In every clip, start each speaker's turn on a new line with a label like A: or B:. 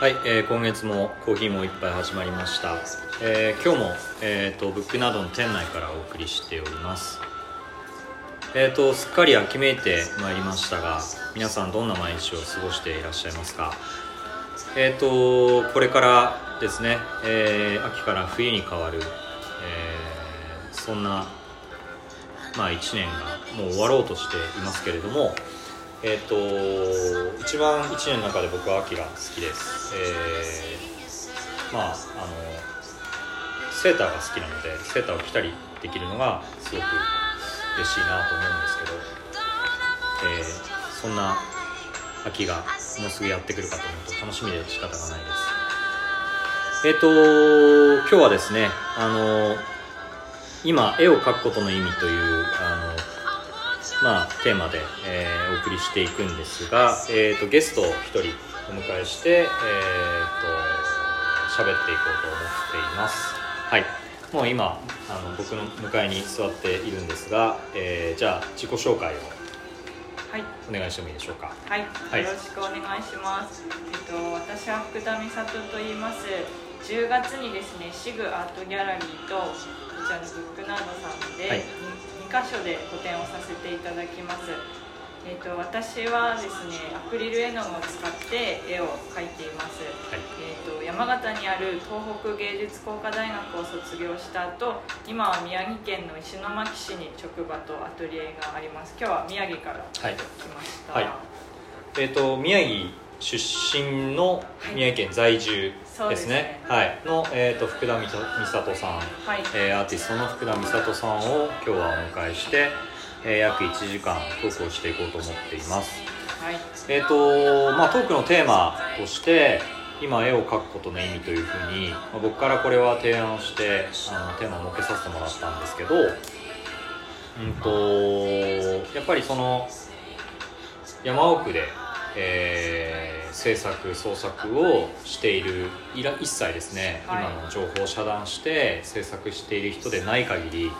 A: はい、えー今月もコーヒーも一杯始まりました、えー今日も、えー、とブックなどの店内からお送りしております。えー、とすっかり秋めいてまいりましたが皆さんどんな毎日を過ごしていらっしゃいますか？えー、とこれからですね、えー秋から冬に変わる、えーそんなまあ、1年がもう終わろうとしていますけれども、えっと一番1年の中で僕は秋が好きです、えーまああのセーターが好きなのでセーターを着たりできるのがすごく嬉しいなと思うんですけど、えーそんな秋がもうすぐやってくるかと思うと楽しみで仕方がないです。えっ、と今日はですねあの今絵を描くことの意味というあの、まあ、テーマで、えーお送りしていくんですが、えー、とゲストを1人お迎えして、えー、と喋っていこうと思っています。はい。もう今あの僕の向かいに座っているんですが、えーじゃあ自己紹介を
B: はい、
A: お願いしてもいいでしょうか？
B: はい、
A: はい。
B: よろしくお願いします。えっと、私は福田美里と言います。10月にですね、シグアートギャラリーと、こちらのブックナードさんで、
A: はい。
B: 2箇所で個展をさせていただきます。えっと、私はですね、アクリル絵の具を使って絵を描いています。
A: はい。
B: えー、と山形にある東北芸術工科大学を卒業した後今は宮城県の石巻市に職場とアトリエがあります。今日は宮城から
A: はい。
B: 来ました、
A: はい。えっ、と宮城出身の宮城県在住
B: です
A: ね。
B: ね、
A: はい。の、えー、と福田美里さん。
B: はい。
A: えーアーティストの福田美里さんを今日はお迎えして、えー約1時間トークをしていこうと思っています。
B: はい。
A: えっ、とまあトークのテーマとして今絵を描くことの意味というふうに、まあ僕からこれは提案してあのテーマを設けさせてもらったんですけどうんとやっぱりその山奥で、えー制作創作をしている一切ですね、
B: はい。
A: 今の情報を遮断して制作している人でない限り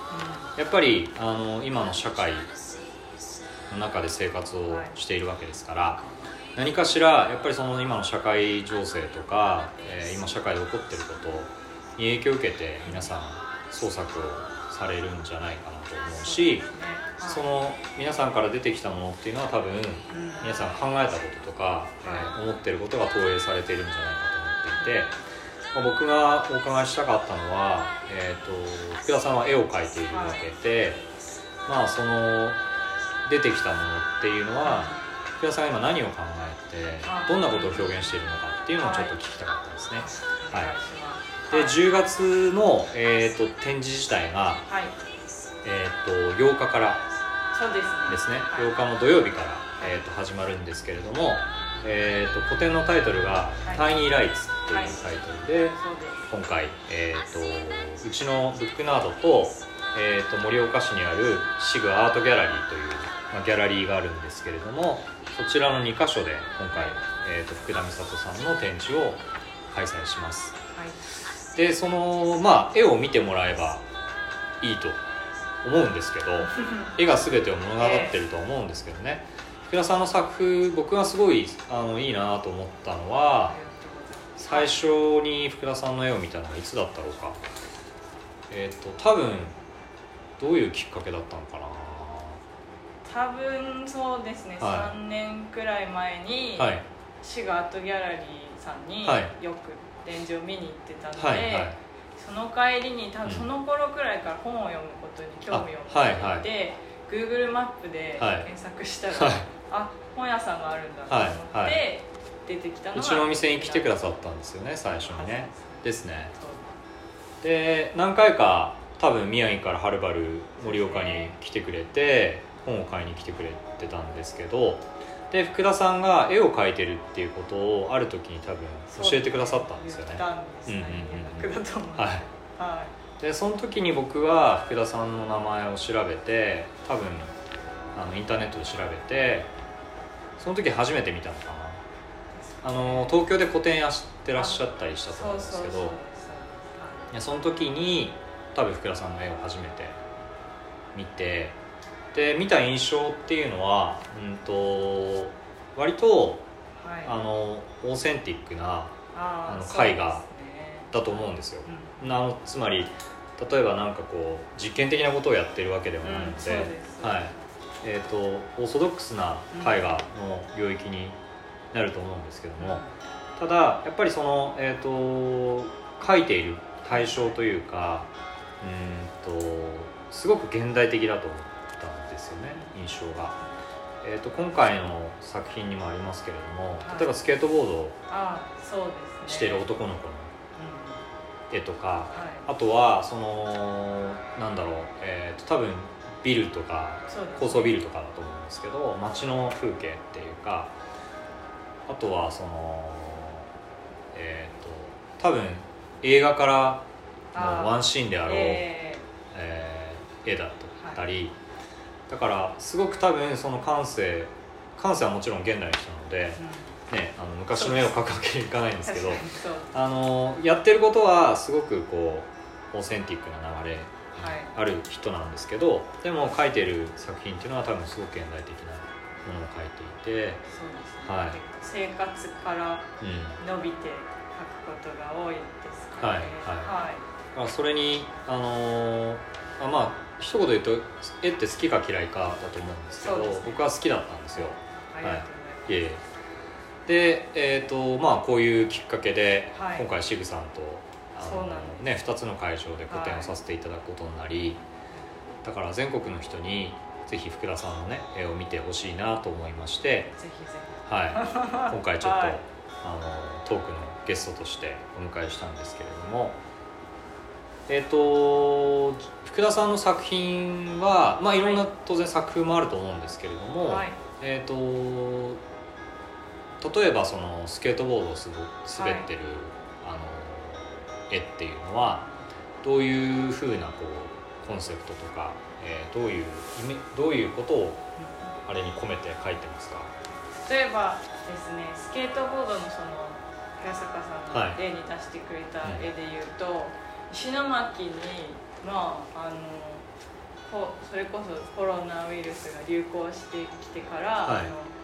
A: やっぱりあの今の社会の中で生活をしているわけですから、何かしらやっぱりその今の社会情勢とか、えー今社会で起こっていることに影響を受けて皆さん創作をされるんじゃないかなと思うしその皆さんから出てきたものっていうのは多分
B: うん
A: 皆さん考えたこととか、えー思ってることが投影されているんじゃないかと思っていて、まあ僕がお伺いしたかったのは、えー、と福田さんは絵を描いているわけで、まあその出てきたものっていうのは福田さんが今何を考えて
B: あ
A: どんなことを表現しているのかっていうのをちょっと聞きたかったですね。
B: お願い。
A: で
B: はい
A: 10月の、えー、と展示自体が、
B: はい。
A: えー、と8日から
B: そうですね。
A: ですね。
B: はい
A: 8日の土曜日から、えー、と始まるんですけれども、えー、と個展のタイトルが「
B: はい。
A: タイニーライツ」とい。うタイトルで、今回、えー、とうちのブックナードと,、えー、と盛岡市にあるシグアートギャラリーという、まあ、ギャラリーがあるんですけれどもそちらの2箇所で今回、えー、と福田美里さんの展示を開催します。
B: はい。
A: でそのまあ絵を見てもらえばいいと思うんですけど 絵が全てを物語ってるとは思うんですけどね、福田さんの作風僕がすごいあのいいなと思ったのは最初に福田さんの絵を見たのはいつだったろうか。えっ、と多分どういうきっかけだったのかな。
B: 多分そうですね、
A: は
B: 3年くらい前に、
A: はい。
B: シガートギャラリーさんに
A: はい。
B: よく展示を見に行ってたので、
A: はいはい。
B: その帰りに多
A: うん
B: 分その頃くらいから本を読むことに興味を持
A: あはいはい
B: ってい。て、Google マップで
A: はい。
B: 検索したら、
A: はい。
B: あ本屋さんがあるんだと思って、出てきたのが
A: うちのお店に来てくださったんですよね最初にね。ですね。で何回か多分宮城からはるばる盛岡に来てくれて本を買いに来てくれてたんですけどで福田さんが絵を描いてるっていうことをある時に多分教えてくださったんですよね。はい。
B: は
A: でその時に僕は福田さんの名前を調べて多分あのインターネットで調べてその時初めて見たのかな。あの東京で個展やってらっしゃったりしたと思うんですけど
B: そ
A: の時に多分福田さんの絵を初めて見てで見た印象っていうのは、うん、と割と
B: はい。
A: あのオーセンティックな
B: あ
A: の絵画だと思うんですよ。
B: うん。
A: あのつまり例えばなんかこう実験的なことをやってるわけではないので,、
B: うん
A: はい。えー、とオーソドックスな絵画の領域になると思うんですけども、ただやっぱりその、えー、と描いている対象というかうーんとすごく現代的だと思ったんですよね印象が、えー、と今回の作品にもありますけれども
B: はい。
A: 例えばスケートボードをしている男の子の
B: うん
A: 絵とか
B: はい。
A: あとはそのなんだろう、えー、と多分ビルとか高層ビルとかだと思うんですけど街の風景っていうかあとはそのえっ、と多分映画からのワンシーンであろう、
B: え
A: えー絵だったり、だからすごく多分その感性感性はもちろん現代の人なので、
B: ーうん
A: ね、あの昔の絵を描くわけにいかないんですけどあのやってることはすごくこうオーセンティックな流れ
B: はい。
A: ある人なんですけどでも描いてる作品っていうのは多分すごく現代的なものを描いていて、
B: ね、
A: はい。
B: 生活から
A: うん、
B: 伸びて書くことが多いですか
A: はいはい。だからそれにあのーあまあ一言で言うと絵って好きか嫌いかだと思うんですけど
B: ね。
A: 僕は好きだったんですよ。
B: ありがとうござい
A: いえでえっ、とまあこういうきっかけで、
B: はい。
A: 今回シグさんとあ
B: そうな
A: ね、2つの会場で個展をさせていただくことになり、だから全国の人にぜひ福田さんのね絵を見てほしいなと思いまして、
B: ぜひぜ
A: はい、今回ちょっと、
B: はい。
A: あのトークのゲストとしてお迎えしたんですけれどもえっ、と福田さんの作品は、まあ、いろんな当然作風もあると思うんですけれど
B: ひ
A: も、
B: はい。
A: えっ、と例えばそのスケートボードをすご滑ってる、あの絵っていうのはどういうふうなこうコンセプトとか、えーどういうどういうことをあれに込めて描いてますか？
B: 例えばですねスケートボードのその早坂さん
A: はい
B: の例に出してくれた絵で言うと、石巻にまああのこそれこそコロナウイルスが流行してきてから、
A: はい。
B: あの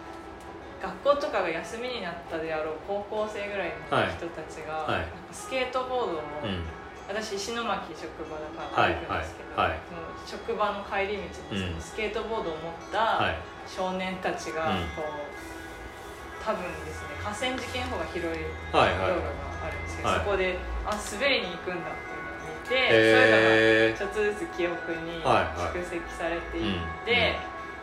B: 学校とかが休みになったであろう高校生ぐらいの
A: はい
B: 人たちが、
A: はい。
B: スケートボードを、
A: うん。
B: 私石巻職場だから歩くんですけど、
A: はい。はい。
B: 職場の帰り道にスケートボードを持った、
A: はい。
B: 少年たちが
A: うん。
B: こう、多分ですね河川敷の方が広い道路があるんですけど、
A: はい。
B: そこであ滑りに行くんだっていうのを見て、そういうのがちょっとずつ記憶に蓄積されていって、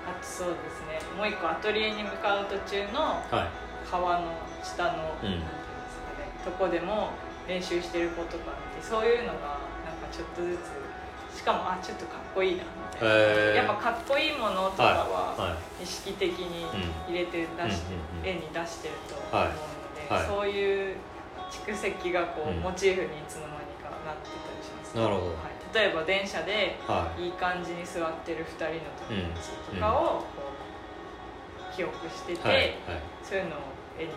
B: あとそうですねもう一個アトリエに向かう途中の
A: はい。
B: 川の下の、
A: うん。
B: なんていうんですかねとこでも練習してる子とか見てそういうのがなんかちょっとずつしかもあちょっとかっこいいなみたいな、
A: へー。
B: やっぱかっこいいものとかは、
A: は
B: 意識的に入れて出し、絵に出してると思うので、
A: はい。はい。
B: そういう蓄積がこう、
A: うん。
B: モチーフにいつの間にかなってたりします、
A: なるほど。
B: はい、例えば電車で
A: はい。
B: いい感じに座ってる2人の友達とかをこう記憶してて、
A: はいはい。
B: そういうのを絵に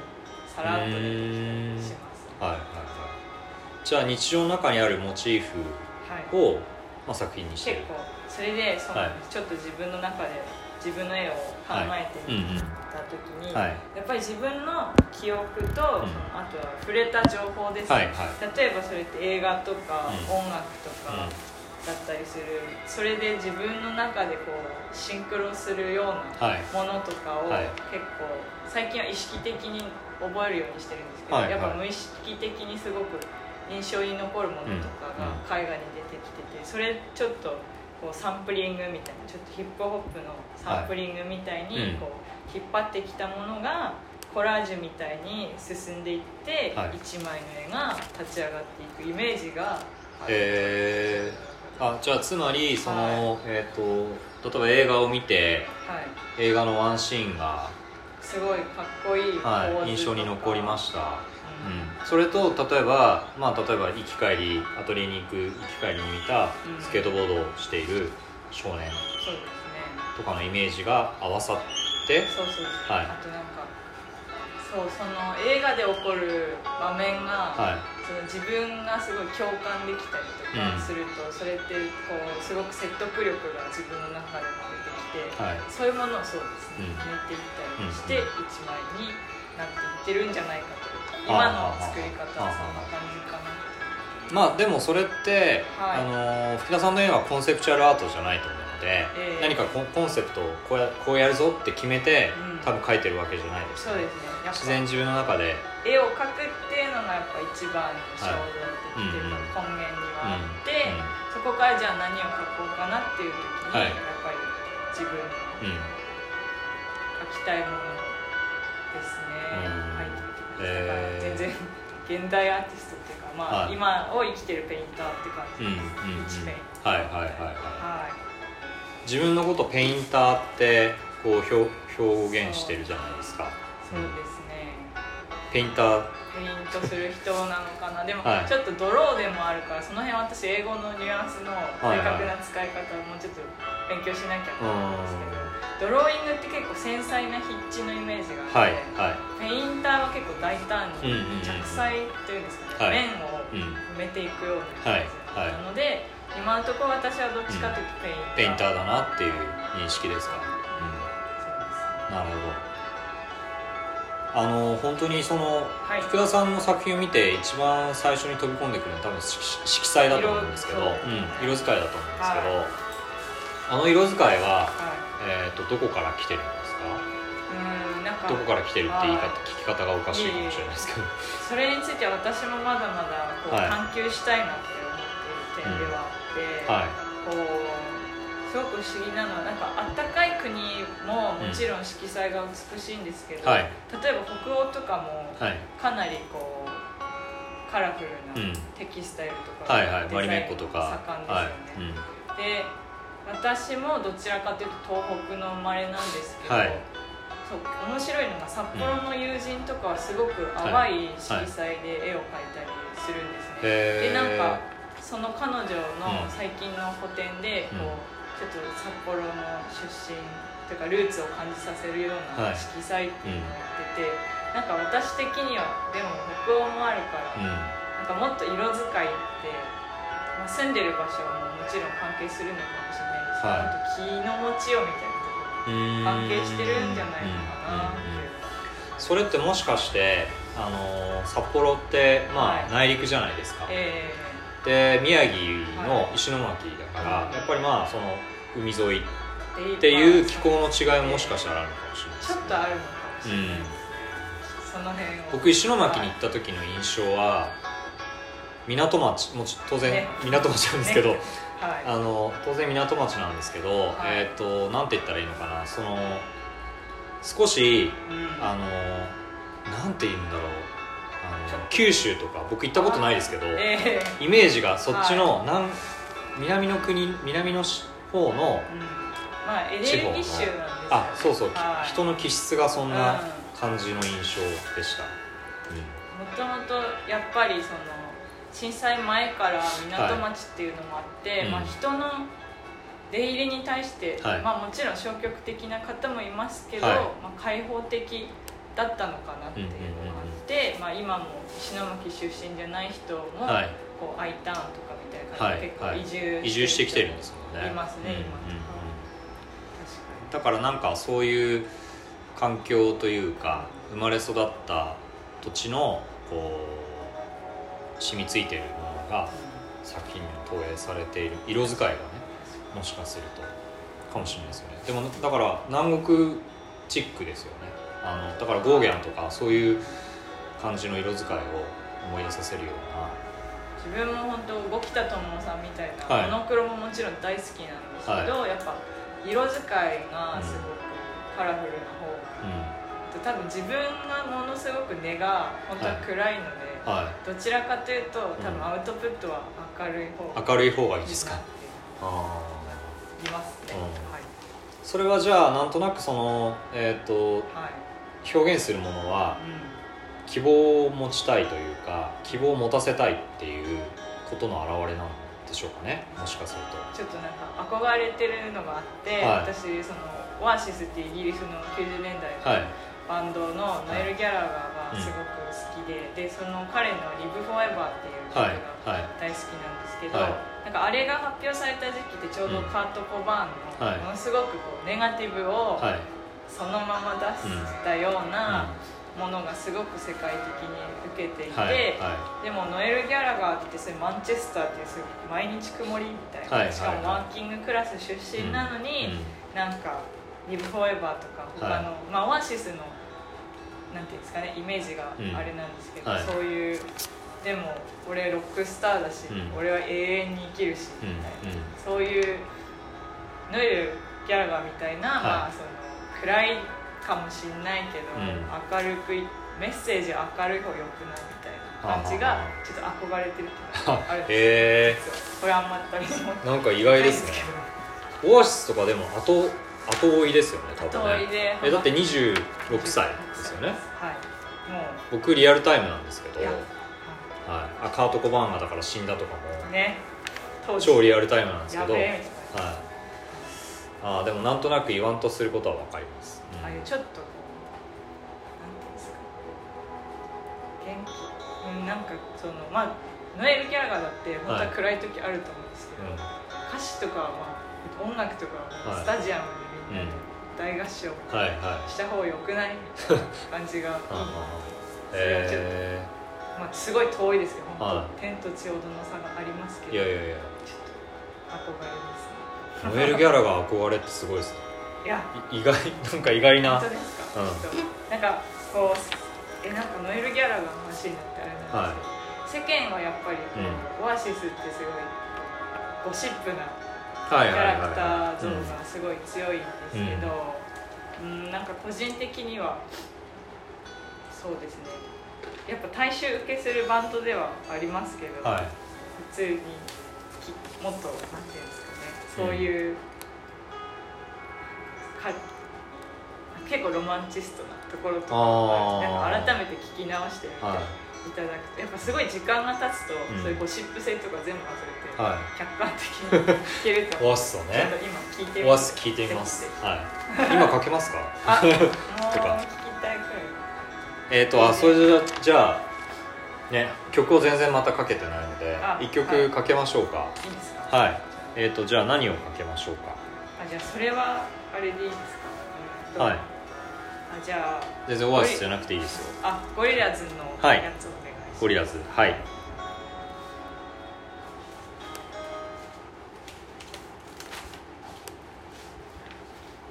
B: さらっと出てきたりします、
A: はいはいはい。じゃあ日常の中にあるモチーフ
B: はい、
A: を、まあ、作品にしてる。
B: 結構。それでその、
A: はい。
B: ちょっと自分の中で自分の絵を考えて
A: うんうん
B: みた時に、
A: はい。
B: やっぱり自分の記憶と、
A: ん。
B: そのあとは触れた情報です。ね、
A: はいはい。
B: 例えばそれって映画とか、
A: うん。
B: 音楽とかだったりする、それで自分の中でこうシンクロするような
A: はい。
B: ものとかを
A: はい。
B: 結構最近は意識的に覚えるようにしてるんですけど、
A: はいはい。
B: やっぱ無意識的にすごく印象に残るものとかが絵画に出てきててそれちょっとこうサンプリングみたいなちょっとヒップホップのサンプリングみたいにこう引っ張ってきたものがコラージュみたいに進んでいって
A: はい。
B: 一枚の絵が立ち上がっていくイメージがある。
A: えー、あじゃあつまりその、えっ、と例えば映画を見て
B: はい。
A: 映画のワンシーンが、
B: すごいかっこいい
A: はい、印象に残りました、それと例えば、まあ、例えば行き帰りアトリエに行く行き帰りに見た
B: うん。
A: スケートボードをしている少年とかのイメージが合わさって
B: そうそう、
A: はい。
B: あとなんかそうその映画で起こる場面が、
A: はい。
B: その自分がすごい共感できたりとか
A: うん。
B: すると、それってこうすごく説得力が自分の中でも出てきて、
A: はい。
B: そういうものをそうですね、
A: うん。
B: 抜いていったりして
A: うん。
B: 一枚になっていってるんじゃないかと。
A: あ
B: 今の作り方はそんな感じかな。
A: まあでもそれって、
B: はい。
A: あの福田さんの絵はコンセプチュアルアートじゃないと思うので、
B: ええ。
A: 何かコンセプトをこうやこうやるぞって決めて、
B: うん。
A: 多分描いてるわけじゃないです
B: そうですね
A: 自然自分の中で。
B: 絵を描くっていうのがやっぱ一番衝動的っていうか根源にはあって、そこからじゃあ何を描こうかなっていう時に、
A: はい。
B: やっぱり自分の
A: うんうん。
B: 描きたいものですね、
A: うん。
B: 描いてみてください、
A: えー
B: 現代アーティストっていうか、まあ
A: はい。
B: 今を生きてるペインターって感じ
A: うんうん
B: です、
A: うん。
B: 一面
A: はいはいはいはい。
B: はい。
A: 自分のことペインターってこう表表現してるじゃないですか。
B: そうですね。
A: ペインター
B: ペイントする人なのかな。でも
A: はい。
B: ちょっとドローでもあるからその辺私英語のニュアンスの正確な使い方をもうちょっと勉強しなきゃと思うんですけどドローイングって結構繊細な筆致のイメージがあ
A: はい
B: って、
A: はい
B: ペインターは結構大胆に
A: うんうんうん
B: 着彩というんですか
A: はい
B: ね、面を
A: うん。
B: 埋めていくようなイメージ
A: はいはい。
B: なので、今のところ私はどっちかというとペインター、
A: ペインターだなっていう認識ですか、
B: そう
A: なるほどあの本当にその、
B: はい。
A: 福田さんの作品を見て一番最初に飛び込んでくるのは多分色色彩だと思うんですけど
B: 色
A: うん、色使いだと思うんですけど、
B: は
A: あの色使いは、
B: はい。
A: えー、とどこから来てるんですか？どこから来てるって言い方
B: はい。
A: 聞き方がおかしいかもしれないですけど。
B: それについては私もまだまだこう、
A: はい。
B: 探求したいなって思っている点ではあって、
A: はい。
B: こうすごく不思議なのはなんかあったかい国ももちろん色彩が美しいんですけど、
A: はい。
B: 例えば北欧とかも
A: はい。
B: かなりこうカラフル
A: うん。
B: なテキスタイルとか、
A: はいは
B: 盛んですよね、
A: はい、
B: で私もどちらかというと東北の生まれなんですけど、
A: はい。
B: そう面白いのが札幌の友人とかはすごく淡い色彩で絵を描いたりするんですね、でなんかその彼女の
A: うん
B: 最近の個展で
A: うん。
B: こう、ちょっと札幌の出身というかルーツを感じさせるような
A: はい。
B: 色彩っていうのをやってて、なんか私的にはでも北欧もあるから、
A: うん。
B: なんかもっと色使いって、まあ、住んでる場所ももちろん関係するのかもしれないですけど、
A: はい。
B: 気の持ちようみたいなところ関係してるんじゃないのかなっていう。
A: それってもしかしてあの札幌ってまあ
B: はい。
A: 内陸じゃないですか、
B: え
A: で宮城の石巻だから、
B: はい
A: やっぱりまあその海沿い。っ
B: ー
A: ていう気
B: ま
A: 候の違いももしかしたらあるのかもしれないね。
B: ちょっとあるのかもしれない、
A: うん
B: その辺を。
A: 僕石巻に行った時の印象は港町。もち当然
B: ね。
A: 港町なんですけど、
B: はい。
A: あの当然港町なんですけど、
B: はい。
A: えっ、となんて言ったらいいのかな。その少し
B: うん。
A: あのなんて言うんだろう。あの九州とか僕行ったことないですけど、
B: え
A: イメージがそっちの南、南の国南の方の
B: まあエネルギッシュなんですよ
A: あそうそう、
B: はい。
A: 人の気質がそんな
B: うん。
A: 感じの印象でした、
B: もともとやっぱりその震災前から港町っていうのもあって、
A: はい。うん
B: まあ、人の出入りに対して、
A: はい。
B: まあ、もちろん消極的な方もいますけど、
A: はい。
B: まあ、開放的だったのかなっていうのがあって、まあ、今も石巻出身じゃない人も、
A: はい。
B: こう I ターンとかみたいな結構移住
A: 移住してきてるんですもんね。
B: いますね
A: うんうんうん。
B: 今。
A: だからなんかそういう環境というか生まれ育った土地のこう染みついているものが作品に投影されている色使いがねもしかするとかもしれないですよね。でもだから南国チックですよね。あのだからゴーギャンとかそういう感じの色使いを思い出させるような
B: 自分も本当五木田智さんみたいな、
A: はい。
B: モノクロももちろん大好きなんですけど、やっぱ色使いがすごくカラフルな方が、
A: う
B: 多分自分がものすごく根が本当は暗いので、
A: んは
B: どちらかというと多分アウトプットは明るい方が
A: い明るい方がいい
B: いい
A: ですか
B: いますね、
A: うん。
B: はい。
A: それはじゃあなんとなくそのえっ、と
B: はい。
A: 表現するものは
B: う
A: 希望を持ちたいというか希望を持たせたいっていうことの表れなんでしょうかねもしかすると。
B: ん、ちょっとなんか憧れてるのがあって、
A: はい。
B: 私そのオアシスっていうイギリスの90年代の
A: はい。
B: バンドのノエル・ギャラガーがすごく好きで、でその彼の「リブ・フォーエバー」っていう曲
A: はい。
B: が
A: はい。
B: 大好きなんですけど、
A: はい。
B: なんかあれが発表された時期ってちょうどカート・コバーン
A: はい。
B: のものすごくこうネガティブを
A: はい。
B: そのまま出したようなものがすごく世界的に受けていて、
A: はいは
B: でもノエル・ギャラガーってそれマンチェスターっていうすごい毎日曇りみたいな、
A: はいはい
B: しかもワーキングクラス出身なのに、なんか「リブ・フォーエバー」とか他の、
A: はい。
B: まあ、オアシスのなんていうんですかねイメージがあれなんですけど、
A: うんはい。
B: そういうでも俺ロックスターだし、
A: うん。
B: 俺は永遠に生きるし
A: うん
B: みたいな、
A: うん。
B: そういうノエル・ギャラガーみたいな、
A: はい。
B: まあ、その暗いかもしんないけど、
A: うん。
B: 明るくいメッセージ明るい方がよくないみたいな感じがちょっと憧れてるってのがあるんですよ。
A: へえ
B: これあんまりも
A: なんか意外ですね。オアシスとかでも後後追いですよね多
B: 後
A: 分ねえだって26歳ですよね。
B: はい。も
A: 僕リアルタイムなんですけど。はい、あカート・コバーンがだから死んだとかも。
B: ね。
A: 超リアルタイムなんですけど、はい、あーでもなんとなく言わんとすることは分かります、うん
B: ああいうちょっとこうなんていうんですか。元気うんなんかそのまあノエル・ギャラガーだって本当は暗い時あると思うんですけど、
A: うん
B: 歌詞とかはまあ音楽とかは
A: はい
B: スタジアムでみんなで大合唱
A: はいはい
B: した方がよくないみたいな感じがそれはちょっと
A: え
B: まあ、すごい遠いですよ本当、
A: はい。
B: 天と地ほどの差がありますけ
A: ー、
B: ど
A: い。やいやいや
B: ちょっと憧れますね。
A: ノエル・ギャラが憧れってすごいですね意外なんか意外な。
B: 本当ですか、
A: うん。
B: なんかこうえなんかノエル・ギャラガーの話になってあれなんですけど、世間はやっぱりこう、オアシスってすごいゴシップな
A: はいはいはい
B: キャラクタ
A: はい
B: ー像がすごい強いんですけど、うん、なんか個人的にはそうですね。やっぱ大衆受けするバンドではありますけど、
A: うんはい。
B: 普通にきもっとなんていうんですかねそういう、か結構ロマンチストなところとかなんか改めて聞き直してみて
A: はい。
B: いただくとやっぱすごい時間が経つと、
A: うん。
B: そういうゴシップ性とか全部外れて、
A: は
B: 客観的に聞けると
A: いオアシスをね。
B: ちょっと今聞いてみ
A: オアシス聞いてみます。はい。今かけますか？
B: あ もう聞きたいくらい。
A: えっとあそれじゃじゃあね曲を全然またかけてないので
B: あ
A: 一曲かけましょうか。
B: いいですか？
A: はい、えっ、とじゃあ何をかけましょうか？
B: あじゃあそれはあれでいいですか？
A: はい。
B: あじゃあ。
A: 全然オアシスじゃなくていいですよ。
B: あゴリラズの
A: はい。
B: やつお願いします、
A: ゴリラズはい。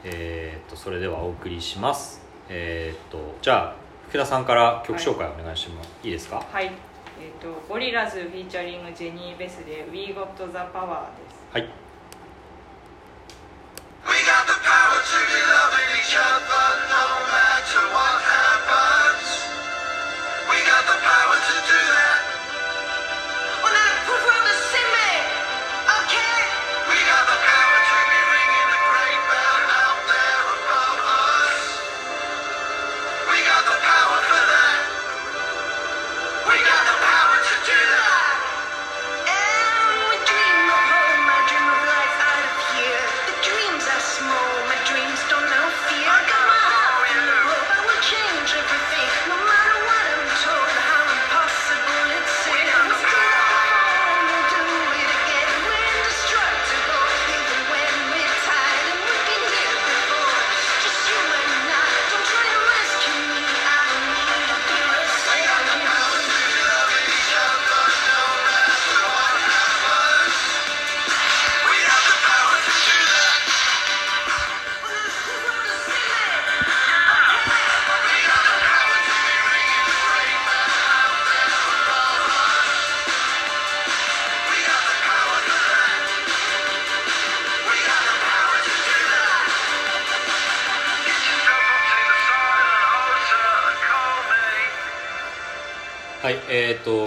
A: えっ、とそれではお送りします。えっ、とじゃあ福田さんから曲紹介お願いしてもいいですか？
B: はい。えっ、とゴリラズフィーチャリングジェニー・ベスで「We Got the Power」です。
A: はい
C: We got the power to be loving each other no matter what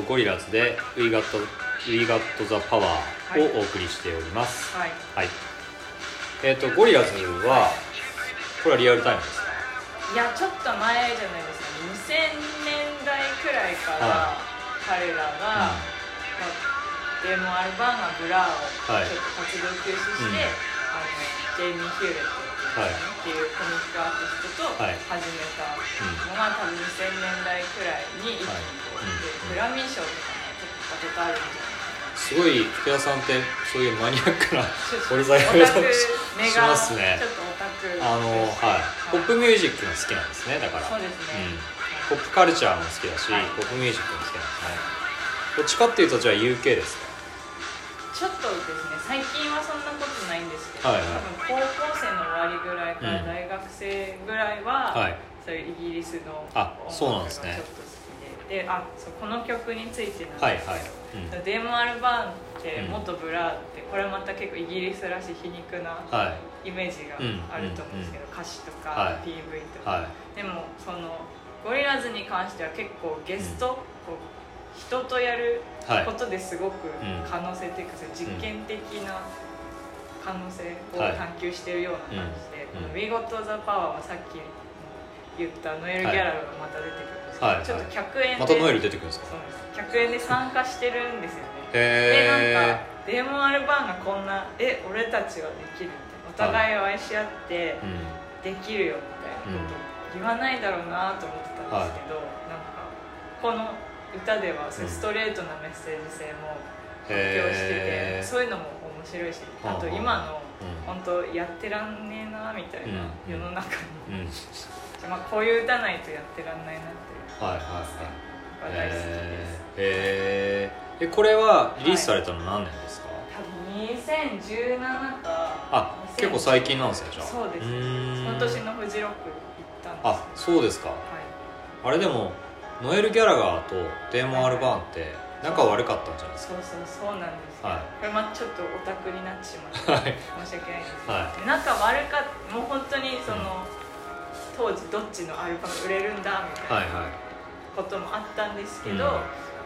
A: ゴリラズで「We Got, We Got the Power」をお送りしております。
B: はい。
A: はい、えっ、とゴリラズはこれはリアルタイムですか？
B: いやちょっと前じゃないですか2000年代くらいから
A: は
B: 彼らが、まあ、デーモン・アルバーンがブラーをちょっと活動休止して、
A: うん。
B: あのジェイミー・ヒューレットっていうコミックアーティストと
A: はい。
B: 始めたのが多分2000年代くらいに一気にグラミー賞とかも取ったことあるん。じゃない
A: すごい福田さんってそういうマニアックな
B: ちょっと
A: 掘り下しますね。
B: ちょっとオタク
A: あのはい。ポップミュージックが好きなんですねだから。
B: そうですね、
A: うん。ポップカルチャーも好きだし、
B: はい。
A: ポップミュージックも好きなんですね。どっちかっていうとじゃあ UK ですか？
B: ちょっとですね最近はそんなことないんですけど、
A: はいはい。
B: 多分高校生の終わりぐらいから
A: うん。
B: 大学生ぐらいは、
A: はい。
B: そういうイギリスの
A: あそうなんですね
B: でであそうこの曲についてなん
A: はい
B: ですけど、
A: はい、うん。
B: デーモン・アルバーンって
A: うん。
B: 元ブラーってこれまた結構イギリスらしい皮肉な
A: はい。
B: イメージがあると思うんですけど、歌詞とか、
A: はい。
B: PV とか、
A: はい。
B: でもそのゴリラズに関しては結構ゲスト、こう人とやる
A: はい。
B: ことですごく
A: うん。
B: 可能性っていうか、その実験的な可能性を
A: はい。
B: 探求しているような感じで「
A: うん。
B: この We Got the Power」はさっき言ったノエル・ギャラルがまた出てくるんですけど、
A: はい。
B: ちょっと客演で
A: またノエル出てくるんですか？
B: そうで参加してるんですよね。でなん
A: へ
B: かデーモン・アルバーンがこんな「え俺たちはできる」みたいなお互いを愛し合ってできるよみたいなこと言わないだろうなと思ってたんですけど、なんかこの歌ではそうストレートなメッセージ性も発表してて、そういうのも面白いしあと今の
A: うん。
B: 本当やってらんねえなみたいな
A: うん
B: 世の中に、
A: うん。
B: まあ、こういう歌ないとやってらんないなって
A: はいはいはい。
B: 大好きです、
A: へー。えこれはリリースされたの何年ですか、
B: 多分2017か。
A: あ結構最近なんですねじゃあ。
B: そうです。
A: うーん。
B: その年のフジロック行ったんです。
A: あそうですか。
B: はい。
A: あれでもノエル・ギャラガーとデーモン・アルバーンって仲悪かったんじゃないです
B: そうそうそうなんですよ、
A: はい。
B: これまあちょっとオタクになってしまって
A: かはい。
B: 申し訳ないんです。けど、
A: は
B: 仲悪かっもう本当にその、当時どっちのアルバム売れるんだみたいな。
A: はいはい
B: こともあったんですけど、
A: うん。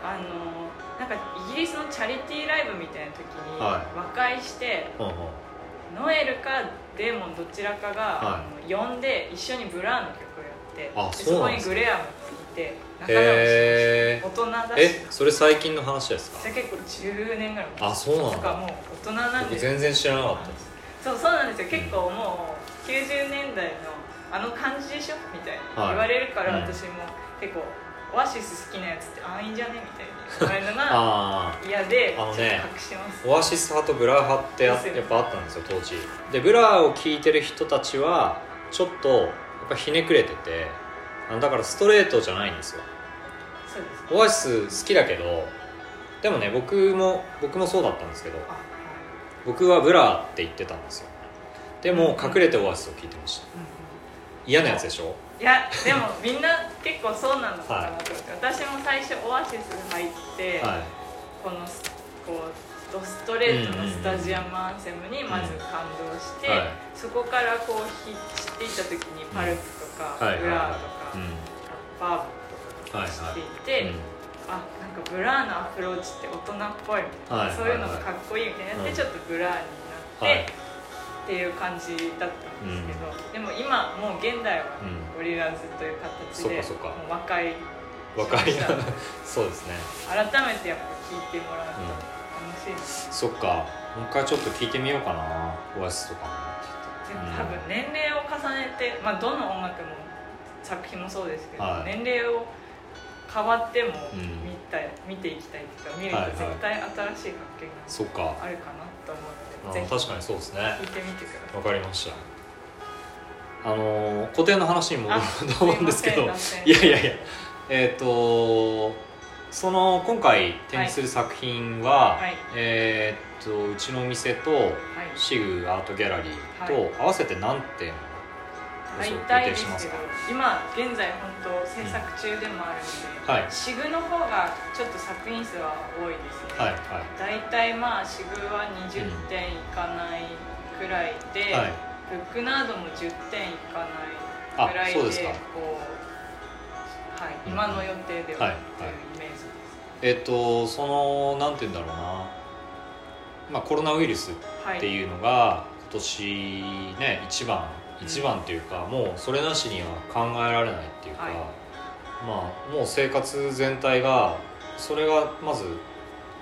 B: あのなんかイギリスのチャリティーライブみたいな時に
A: は
B: 和解して、
A: ほうほう。
B: ノエルかデーモンどちらかが、呼んで一緒にブラーの曲をやって
A: あ
B: で
A: そ
B: こにグレアもいて仲直りし大人だし。
A: えそれ最近の話ですか？
B: それ結構10年ぐらい前。
A: あそうなんだ。
B: もう大人なんで
A: 僕全然知らなかったです。
B: そうそうなんですよ。結構もう90年代のあの感じでしょ？みたいな、
A: はい。
B: 言われるから
A: うん。
B: 私も結構オアシス好きなやつってああいいんじゃね？みたいに 言われるのが
A: あ
B: 嫌でちょっと
A: あのね
B: 隠します。
A: あオアシス派とブラー派ってやっぱあったんですよ当時。でブラーを聴いてる人たちはちょっとやっぱひねくれててだからストレートじゃないんですよ。
B: そうです
A: オアシス好きだけどでもね僕も僕もそうだったんですけど僕はブラーって言ってたんですよ。でも
B: うん
A: 隠れてオアシスを聴いてました。嫌なやつでしょ？
B: いやでもみんな結構そうなのかなと思って、私も最初オアシス入って、
A: はい。
B: このこうドストレートのスタジアムアンセムにまず感動して、
A: うん。はい。
B: そこからこうひ知っていった時にパルプとか、
A: はいはい
B: ブラーとか、
A: うん。
B: ヴァーヴとか知っていて、
A: うん
B: あなんかブラーのアプローチって大人っぽいみたいな、
A: はい
B: そういうのがかっこいいみたいなやって、
A: うん。
B: ちょっとブラーになって、
A: はい
B: っていう感じだったんですけど、でも今もう現代は
A: うん。
B: ゴリラズという形で、
A: そっかそっか。
B: もう若い
A: 若い
B: しました。
A: そうですね。
B: 改めてやっぱ聞いてもらうと楽しいです、
A: そっか。もう一回ちょっと聞いてみようかな。オアシスとかも
B: 多分年齢を重ねて、まあ、どの音楽も作品もそうですけど、
A: はい。
B: 年齢を変わっても
A: うん。
B: 見たい、見ていきたいっていうか見る
A: はいはい。
B: と絶対新しい発見があるかなと思
A: あ
B: って、ぜ
A: 確かにそうですね。
B: ひ聞いてみてください。
A: わかりました。あのー古典の話に戻る
B: あ
A: と思うんですけど。
B: すい
A: やいやいや。えっ、とその今回展示する作品は、
B: はい。
A: えっ、とうちの店と
B: はい。
A: シグアートギャラリーと、
B: はい。
A: 合わせて何点
B: 体ですけど
A: 定しますか？
B: 今現在本当制作中でもあるので、
A: はい。
B: シグの方がちょっと作品数は多いですね、
A: はいは
B: 大体まあシグは20点いかないくらいで、
A: いはい。
B: ブックナードも10点いかないくらいでこう、はい、
A: うん。
B: 今の予定では
A: はい
B: とい。うイメージです、
A: えっ、とそのなんて言うんだろうな。まあコロナウイルス
B: はい
A: っていうのが今年ね一番
B: うん
A: 一番っていうか、もうそれなしには考えられないっていうか、
B: はい。
A: まあもう生活全体がそれがまず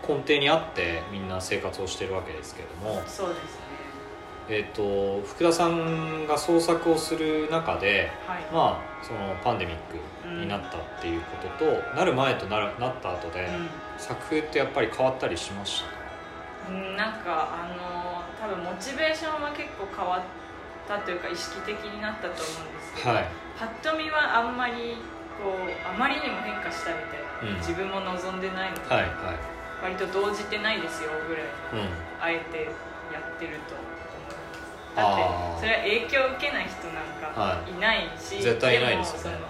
A: 根底にあってみんな生活をしてるわけですけれども
B: そうですね。
A: えっと福田さんが創作をする中で
B: はい。
A: まあそのパンデミックになったっていうことと、なる前となるなった後で、作風ってやっぱり変わったりしました？
B: うん、なんかあの多分モチベーションは結構変わったというか意識的になったと思うんですけど、
A: はい。
B: パッと見はあんまりこうあまりにも変化したみたいな、
A: うん。
B: 自分も望んでないので、
A: はいはい。
B: 割と動じてないですよぐらい
A: うん
B: あえてやってると思います。だってそれは影響を受けない人なんか
A: はい。
B: いないし、
A: 絶対いないですよね。
B: も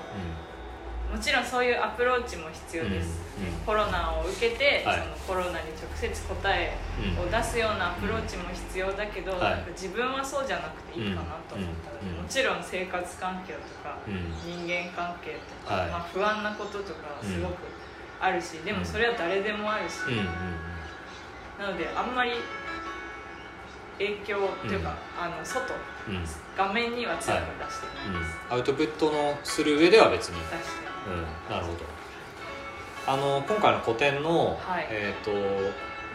B: そのもちろんそういうアプローチも必要です、コロナを受けて、
A: はい。
B: そのコロナに直接答え
A: うんうん。
B: を出すようなアプローチも必要だけど、
A: はい。
B: なんか自分はそうじゃなくていいかなと思ったので、
A: うん。うん。
B: もちろん生活環境とか、
A: うん。
B: 人間関係とか、
A: はい。
B: まあ、不安なこととかはすごくあるし、でもそれは誰でもあるし、
A: うんうんうん。
B: なのであんまり影響というか、あの外
A: うん。うん
B: 画面には強く出してないです、
A: アウトプットのする上では別に、
B: 出して
A: うん、なるほどあの今回の個展の、
B: はい。
A: えー、と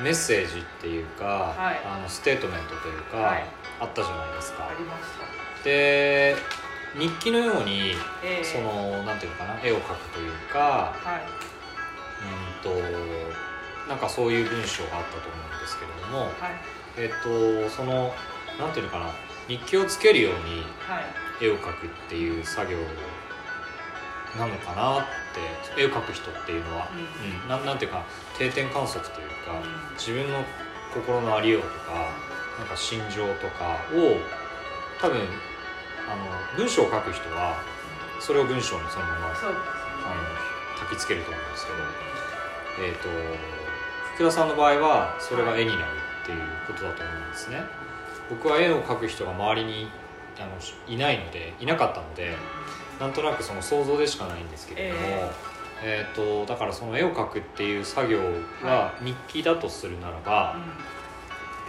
A: メッセージっていうか、
B: はい。
A: あのステートメントというか、
B: はい。
A: あったじゃないですか。で日記のように、
B: ええ。
A: そのなんていうのかな絵を描くというか
B: はい。
A: うんとなんかそういう文章があったと思うんですけれども、
B: はい。
A: えっ、とそのなんていうのかな日記をつけるように
B: はい。
A: 絵を描くっていう作業なのかなって絵を描く人っていうのは、
B: うん。
A: うん。なんなんていうか定点観測というか、
B: うん。
A: 自分の心のありようとかなんか心情とかを多分あの文章を書く人はそれを文章にそのままあの焚きつけると思うんですけど、えー、と福田さんの場合はそれが絵になるっていうことだと思うんですね。僕は絵を描く人が周りにあのいないのでいなかったのでなんとなくその想像でしかないんですけれども、えー、とだからその絵を描くっていう作業が日記だとするならば、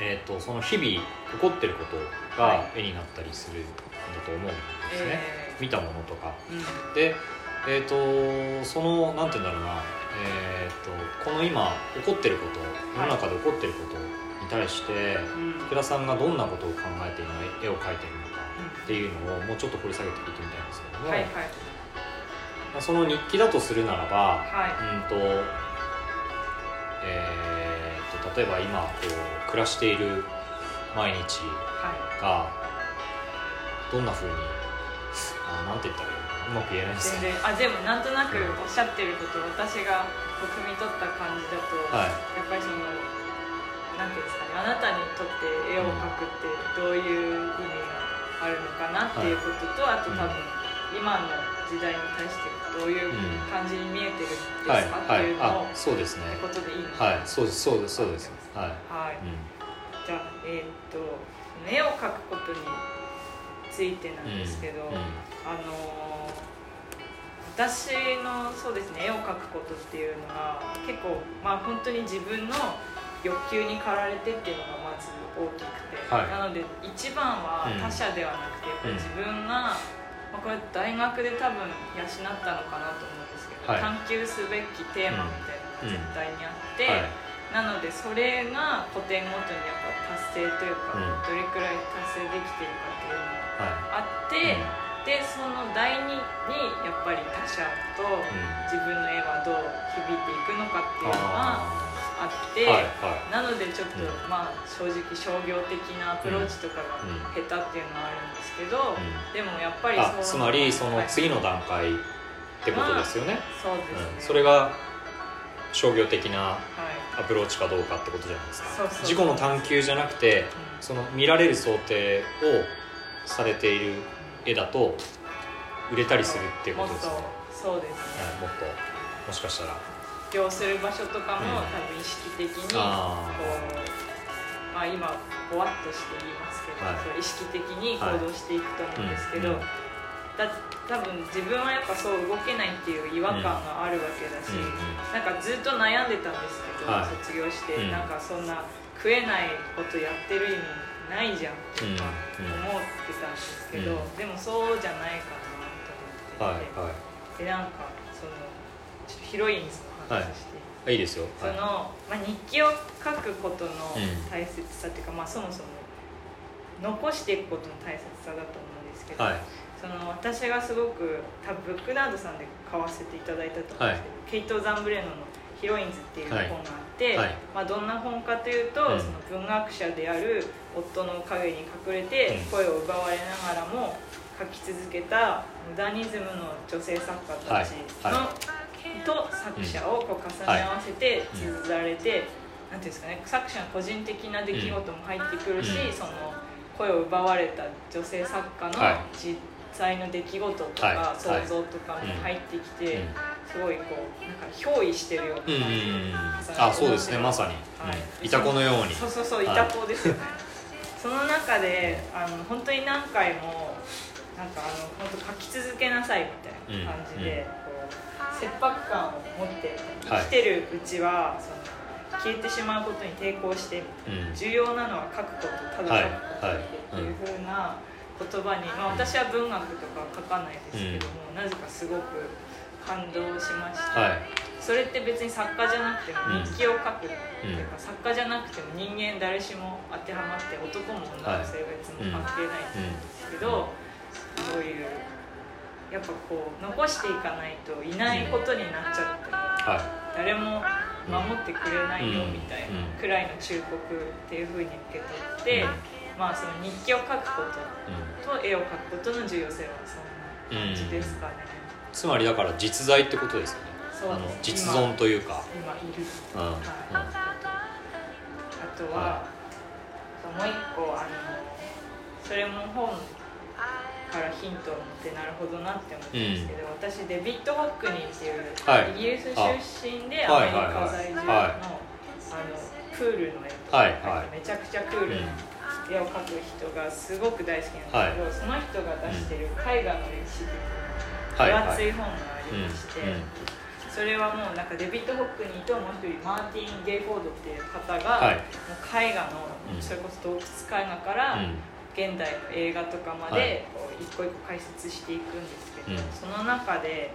A: えー、とその日々起こってることが絵になったりするんだと思うんですね、
B: え
A: 見たものとか。
B: えうん。
A: でえっ、とそのなんて言うんだろうな。えっ、とこの今起こってること世の中で起こってることに対して
B: うん。
A: 福田さんがどんなことを考えて今絵を描いてるのかっていうのをもうちょっと掘り下げて聞いても、
B: はいはい。
A: その日記だとするならば
B: はい。
A: うんとえー、と例えば今こう暮らしている毎日
B: はい。
A: がどんな風にあなんて言ったらいいうまく言えないです
B: 全
A: けど
B: 然。あでもなんとなくおっしゃってること私がこう汲み取った感じだと、
A: はい。
B: やっぱりそのなんていうんですかねあなたにとって絵を描くってどういう意味があるのかなっていうことと、あと多分今の時代に対してどういう感じに見えてるんですか？
A: はい。
B: って
A: はい。いう
B: のを、
A: あそうですね。
B: ことでいいの？か
A: はい。そうです。そうです。そうです。はい、
B: はい。
A: うん。
B: じゃあえーっと絵を描くことについてなんですけど、あのー私のそうですね絵を描くことっていうのが結構まあ本当に自分の欲求に駆られてっていうのがまず大きくて、
A: はい。
B: なので一番は
A: うん
B: 他者ではなくてやっぱり自分が、まあ、これ大学で多分養ったのかなと思うんですけど、
A: はい。
B: 探求すべきテーマみたいなのが絶対にあって。
A: はい。
B: なのでそれが古典ごとにやっぱ達成というか、
A: うん。
B: どれくらい達成できてるかっていうのが
A: は
B: あって、でその第二にやっぱり他者と自分の絵はどう響いていくのかっていうのが
A: あ
B: あって、
A: はいはい。
B: なのでちょっと、
A: うん。
B: まあ正直商業的なアプローチとかが
A: うん
B: 下手っていうのはあるんですけど、
A: うん。
B: でもやっぱり
A: あ
B: そう
A: つまりその
B: はい
A: 次の段階ってことですよね、
B: そうですね、
A: うん、それが商業的な
B: はい。
A: アプローチかどうかってことじゃないですか。
B: そうそう
A: 自己の探求じゃなくて
B: うん。
A: その見られる想定をされている絵だと売れたりするっていうことですね、
B: そうですね、
A: はい、もっともしかしたら
B: 業する場所とかも、
A: うん。
B: 多分意識的にこう
A: あ
B: まあ今ぼわっとして言いますけど、
A: はい。
B: そう意識的に行動していくと思うんですけど、
A: うんうん。
B: だ多分自分はやっぱそう動けないっていう違和感があるわけだし、
A: うんうん。
B: なんかずっと悩んでたんですけど、
A: はい。
B: 卒業して、
A: うん。
B: なんかそんな食えないことやってる意味ないじゃんとか
A: うんうん。
B: 思ってたんですけど、
A: うん。
B: でもそうじゃないかなと思ってて、
A: はいはい。
B: でなんかそのちょっとヒロインズの話して。
A: あいいですよ。
B: その、
A: は
B: まあ、日記を書くことの
A: うん
B: 大切さっていうか、まあ、そもそも残していくことの大切さだと思うんですけど、
A: はい。
B: その私がすごく多分ブックナードさんで買わせていただいたと思うんですけど、ケイト・ザンブレノの「ヒロインズ」っていう本があって、
A: はい。
B: まあ、どんな本かというと、
A: うん。
B: その文学者である夫の陰に隠れて
A: うん。
B: 声を奪われながらも書き続けたモダニズムの女性作家たちの、
A: はい。は
B: と作者をこう重ね合わせて綴られて、なんていうんですかね作者の個人的な出来事も入ってくるし、
A: うん。
B: その声を奪われた女性作家の
A: はい。
B: 実際の出来事とか、
A: はい。
B: 想像とかも入ってきて、
A: うん。
B: すごいこうなんか憑依してるような感じ
A: うん
B: が
A: あそうですね。まさに、
B: はい
A: うん、いた子のように。
B: そうそうそうい
A: はい。
B: た子ですよね、その中であの本当に何回もなんかあの本当書き続けなさいみたいな感じで、こう切迫感を持って生きてるうちは、その消えてしまうことに抵抗して
A: うん。
B: 重要なのは書くことただ書くこと
A: はい
B: っていう風な言葉に、まあ、私は文学とかは書かないですけども、なぜかすごく感動しまして、
A: はい。
B: それって別に作家じゃなくても
A: うん。
B: 日記を書くっていうか、作家じゃなくても人間誰しも当てはまって男も女も性別も関係ないと思うんですけど、そういうやっぱこう残していかないといないことになっちゃっても
A: は
B: 誰も守ってくれないよ
A: うん
B: みたい
A: うん
B: なくらいの忠告っていうふうに受け取って、
A: うん。
B: まあその日記を書くこと
A: い、うん、
B: と絵を描くことの重要性はそんな感じですかね。
A: つまりだから実在ってことですよね。あの実存というか。
B: 今いる、
A: うんうん。
B: はい。あとは、もう一個あのそれも本からヒントを持ってなるほどなって思ったんですけど、私デビッド・ホックニーっていう、
A: はい。
B: イギリス出身で
A: あ
B: アメリカ在住の,、
A: はい。はいはい
B: あのプールの絵とか、
A: はいはい。
B: めちゃくちゃクールな絵を描く人がすごく大好きなんですけど、その人が出してる絵画の歴史っていう
A: はい
B: 分厚い本がありまして、
A: うん。うん。
B: それはもうなんかデビッド・ホックニーともう一人マーティン・ゲイフォードっていう方が、
A: はい。
B: もう絵画の、
A: うん
B: それこそ洞窟絵画から、
A: うん
B: 現代の映画とかま
A: はい。
B: でこう一個一個解説していくんですけど、
A: うん。
B: その中で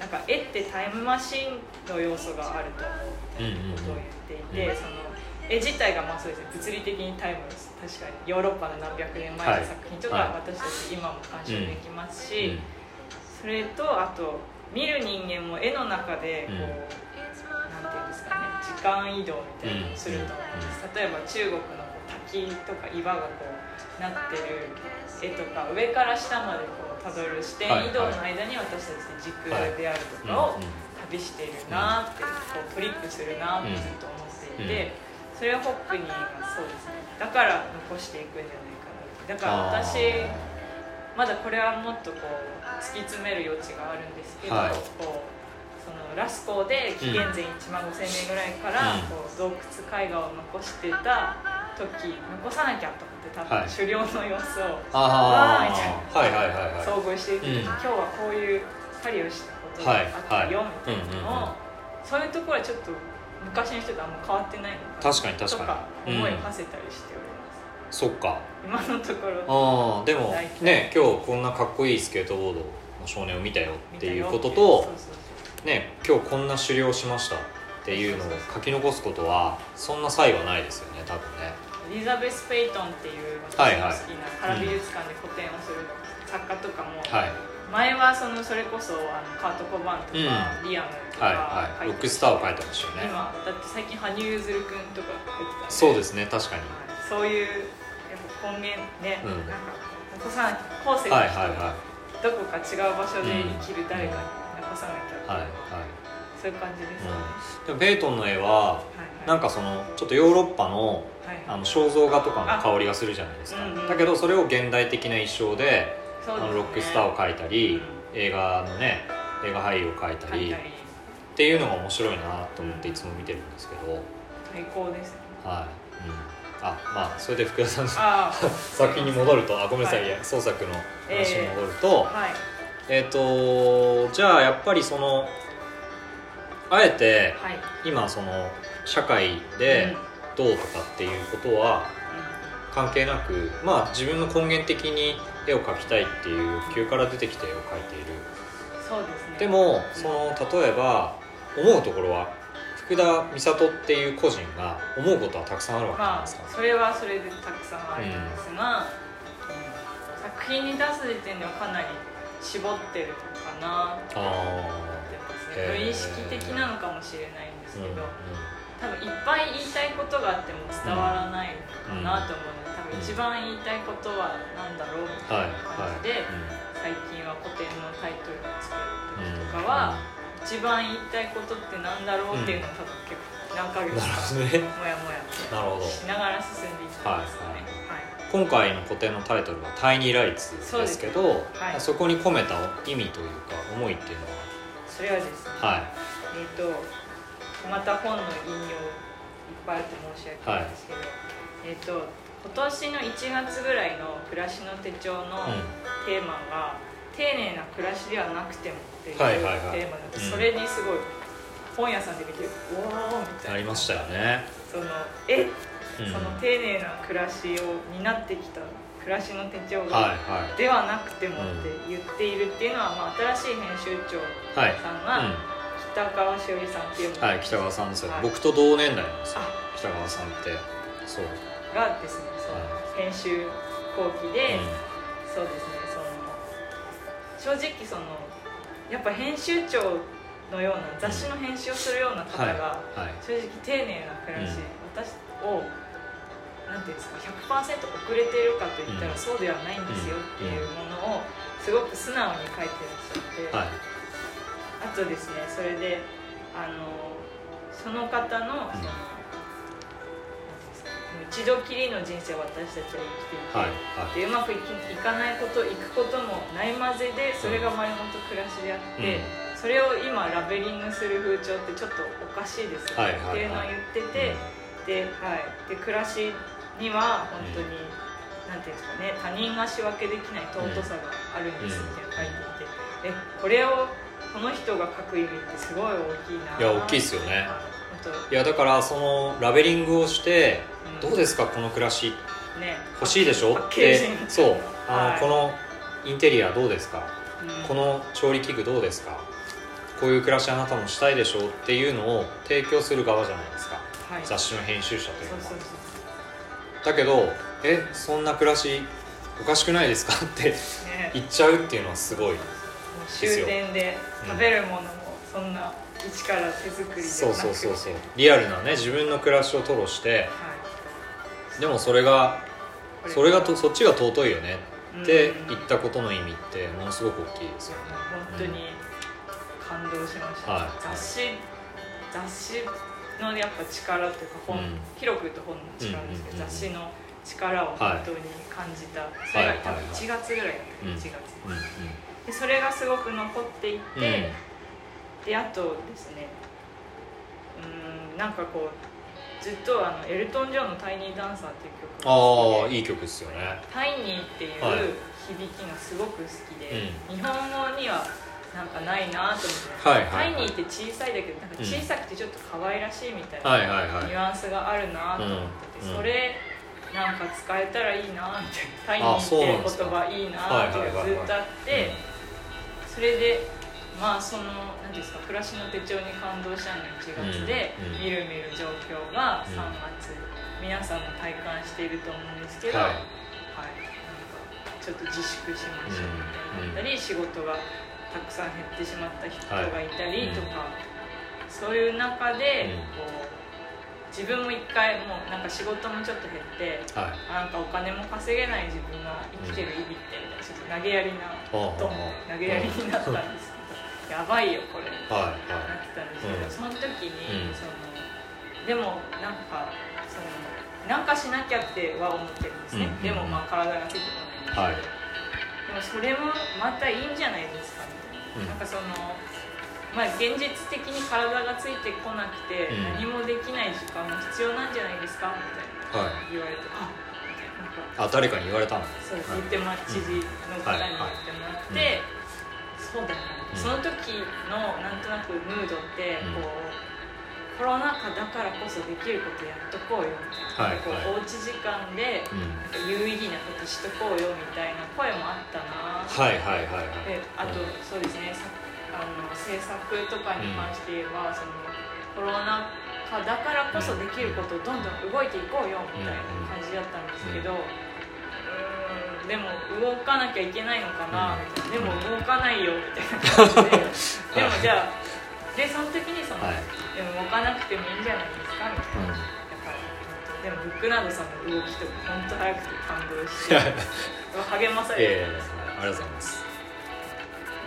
B: なんか絵ってタイムマシンの要素があると思うみたいなことを言っていて、
A: うん。
B: その絵自体がまあそうですね物理的にタイムです。確かにヨーロッパの何百年前の作品とか、
A: はい。
B: 私たち今も鑑賞できますし、
A: うん。
B: それとあと見る人間も絵の中でこう、
A: うん
B: なんていうんですかね時間移動みたいなのをすると思うんです、例えば中国の滝とか岩がこうなってる絵とか上から下までこうたどる視点移動の間に私たち軸であるとかを旅しているなってこうトリップするなってずっと思っていて、それはホックニーがそうですね。だから残していくんじゃないかなだから私まだこれはもっとこう突き詰める余地があるんですけど、
A: はい。
B: こうそのラスコーで紀元前1万5000年ぐらいから、
A: うん。
B: こう洞窟絵画を残してた時残さなきゃと多分、
A: はい。
B: 狩猟の様子を
A: あ
B: わーみたい
A: はいはいはいはい。
B: 遭遇していく時に、
A: うん。
B: 今日はこういう狩りをしたことがあったよみたい。なのを、そういうところはちょっと昔の人とあんま変わってないの
A: 確かに確
B: と
A: か
B: か
A: に
B: 思いを馳せたりしております、
A: そっか。
B: 今のところ
A: ああでもね今日こんなかっこいいスケートボードの少年を見たよっていうこととね今日こんな狩猟しましたっていうのを書き残すことはそんな差異はないですよね多分ね。
B: エリザベス・ペイトンっていう私の好きな原美術館で個展をする作家とかも、
A: はい。
B: 前はそのそれこそあのカート・コバンとか、
A: うん。
B: リアムと
A: はい
B: か
A: はい。ロックスターを書いてましたよね。
B: 今だって最近羽生結弦君とか出てたん
A: そうですね確かに。
B: そういうやっぱ根源ね、
A: うん。
B: なんか残さなきゃ後世の
A: はい。
B: 人
A: いは
B: どこか違う場所で生きる誰かに残さなきゃ、
A: いはいはい。
B: そういう感じですね、
A: うん。でもペイトンの絵は
B: は
A: なんかそのちょっとヨーロッパの
B: はい
A: あの肖像画とかの香りがするじゃないですか。
B: あうんうん。
A: だけどそれを現代的な衣装で
B: ね。
A: あのロックスターを描いたり
B: うん
A: 映画のね映画俳優を描いたり
B: 書いたり。
A: っていうのが面白いなと思っていつも見てるんですけど。
B: 最高ですね。
A: はい、うん、あまあそれで福田さんの 作品に戻るとあごめんなさい、
B: はい。
A: 創作の話に戻ると、
B: はい。
A: えっ、とじゃあやっぱりそのあえて
B: はい。
A: 今その社会でどうとかっていうことは関係なくまあ自分の根源的に絵を描きたいっていう欲求から出てきた絵を描いている。
B: そうですね。
A: でもその例えば思うところは福田美里っていう個人が思うことはたくさんあるわけじゃない
B: まあ
A: ですか、
B: それはそれでたくさんあるんですが、作品に出す時点ではかなり絞ってるのかなと思ってますね。無意識的なのかもしれないんです
A: うんうん
B: けど、多分いっぱい言いたいことがあっても伝わらないのかなと思うので多分一番言いたいことは何だろうみたいな感じで、最近は古典のタイトルをつける時とかは、一番言いたいことって何だろうっていうのを多分結構何ヶ月かもやもやしながら進んでいったんですよね。はい
A: 今回の古典のタイトルは「タイニーライツ」ですけどそ,、
B: はい。
A: こに込めた意味というか思いっていうの
B: それはですね、
A: ははい。
B: えっ、とまた本の引用いっぱいあって申し訳ないんですけど、えっ、と今年の1月ぐらいの「暮らしの手帳」のテーマが「丁寧な暮らしではなくても」っていうテ
A: はい
B: ーマ
A: はいはい
B: それにすごい本屋さんで見て「おお!」みたいな。
A: ありましたよね、
B: そのえ、
A: うん。
B: その丁寧な暮らしを担ってきた暮らしの手帳
A: はい
B: が、
A: は
B: ではなくてもって言っているっていうのは、まあ、新しい編集長
A: いはい、
B: さん。が、北川しおりさんっていう
A: うん、はい北川さんですよ、
B: はい。
A: 僕と同年代なんですよ。
B: あ。
A: 北川さんって。そう、
B: がですねその
A: は
B: 編集後期で、
A: うん。
B: そうですねその正直そのやっぱ編集長のような雑誌の編集をするような方が、正直丁寧な暮らし、
A: うん。
B: 私をなんていうんですか100%遅れているかといったら、
A: うん。
B: そうではないんですよっていうものをすごく素直に書いてらっしゃって、
A: はい
B: あとですねそれであのその方のその、一度きりの人生を私たちは生きていて、
A: はいはい。
B: でうまくいきいかないこといくこともないまぜでそれが丸ごと暮らしであって、それを今ラベリングする風潮ってちょっとおかしいですよね、っていうのを言ってて、で,、はい、で暮らしには本当に、なんていうんですかね他人が仕分けできない尊さがあるんですって書いていて、えこれをこの人が書く意味ってすごい大きいな。い
A: や大きいっすよね。
B: はい
A: やだからそのラベリングをして、
B: うん。
A: どうですかこの暮らし？
B: 当ね。
A: 欲しいでしょ？ってそう。あの、
B: はい。
A: このインテリアどうですか？
B: うん。
A: この調理器具どうですか？こういう暮らしあなたもしたいでしょ？うっていうのを提供する側じゃないですか。
B: はい。
A: 雑誌の編集者というのは。だけどえそんな暮らしおかしくないですか？って
B: ね。
A: 言っちゃうっていうのはすごい
B: もう終電で食べるものもそんな一から手作りで
A: そうそうそうそう。リアルなね自分の暮らしを吐露して
B: は
A: でもそれが
B: い
A: それがとそっちが尊いよねって
B: うん。
A: 言ったことの意味ってものすごく大きいですよね。
B: 本当に感動しました、
A: はい。
B: 雑誌雑誌のやっぱ力っていうか本、
A: うん。
B: 広く言うと本の力ですけど、雑誌の力を本当に感じた、それが多分1月ぐらいだった、
A: うん
B: 1月、
A: うんうん
B: でそれがすごく残っていって、であとですねうんなんかこうずっとあのエルトン・ジョンの「タイニー・ダンサー」っていう曲が
A: ああいい曲ですよね。
B: タイニーっていう
A: はい。
B: 響きがすごく好きで、
A: う
B: 日本語にはなんかないなと思って、
A: はいはいはい。
B: タイニーって小さいだけどなんか小さくてちょっと可愛らしいみたいな、
A: はいはいはい。
B: ニュアンスがあるなと思ってて、
A: うん。
B: それなんか使えたらいいなみたいなタイニーっていう言葉いいなっていうのがずっとあってそれでまあその何ですか暮らしの手帳に感動したのが1月で、
A: うん。うん。
B: みるみる状況が
A: うん
B: 3月、皆さんも体感していると思うんですけど、
A: はい。
B: はい、なんかちょっと自粛しましょうみたいになったり、仕事がたくさん減ってしまった人がいたりとか、そういう中で
A: うん。
B: こう自分も一回もうなんか仕事もちょっと減って
A: はい。
B: なんかお金も稼げない自分が生きてる意味ってみたいなちょっと投げやりな
A: ほう。ほう
B: ドン
A: ほう
B: 投げやりになったんですけどやばいよこれ。
A: はいは
B: なってたんですけど、
A: うん
B: その時に、
A: うん。
B: そのでもなんかそのなんかしなきゃっては思ってるんですね、
A: うん
B: でもまあ体がついてこないんですけど、でもそれもまたいいんじゃないですかみたいな、
A: うん。
B: なんかそのまあ現実的に体がついてこなくて、
A: うん。
B: 何もできない時間も必要なんじゃないですかみたいな
A: はい
B: 言われて、あみたい
A: あ誰かに言われたの？
B: そう
A: はい。
B: 言ってもら知事の方に言ってもらって、そうだよな、
A: うん。
B: その時のなんとなくムードって
A: うん。
B: こう、コロナ禍だからこそできることやっとこうよみたいな、こう
A: はい。はい
B: おうち時間で有意義なことしとこうよみたいな声もあったな。
A: はい。はい。はい。はい。
B: であと、
A: うん。
B: そうですねさあの制作とかに関して言えば、そのコロナ禍だからこそできることをどんどん動いていこうよみたいな感じだったんですけど、うーんでも動かなきゃいけないのかなみたいな、でも動かないよみたいな感じで。でもじゃあでその時にその、
A: はい。
B: でも動かなくてもいいんじゃないですかみたいな。だから本当でもブックナードさんの動きとか本当早くて感動して 励まされ
A: ええ
B: て、
A: ありがとうございます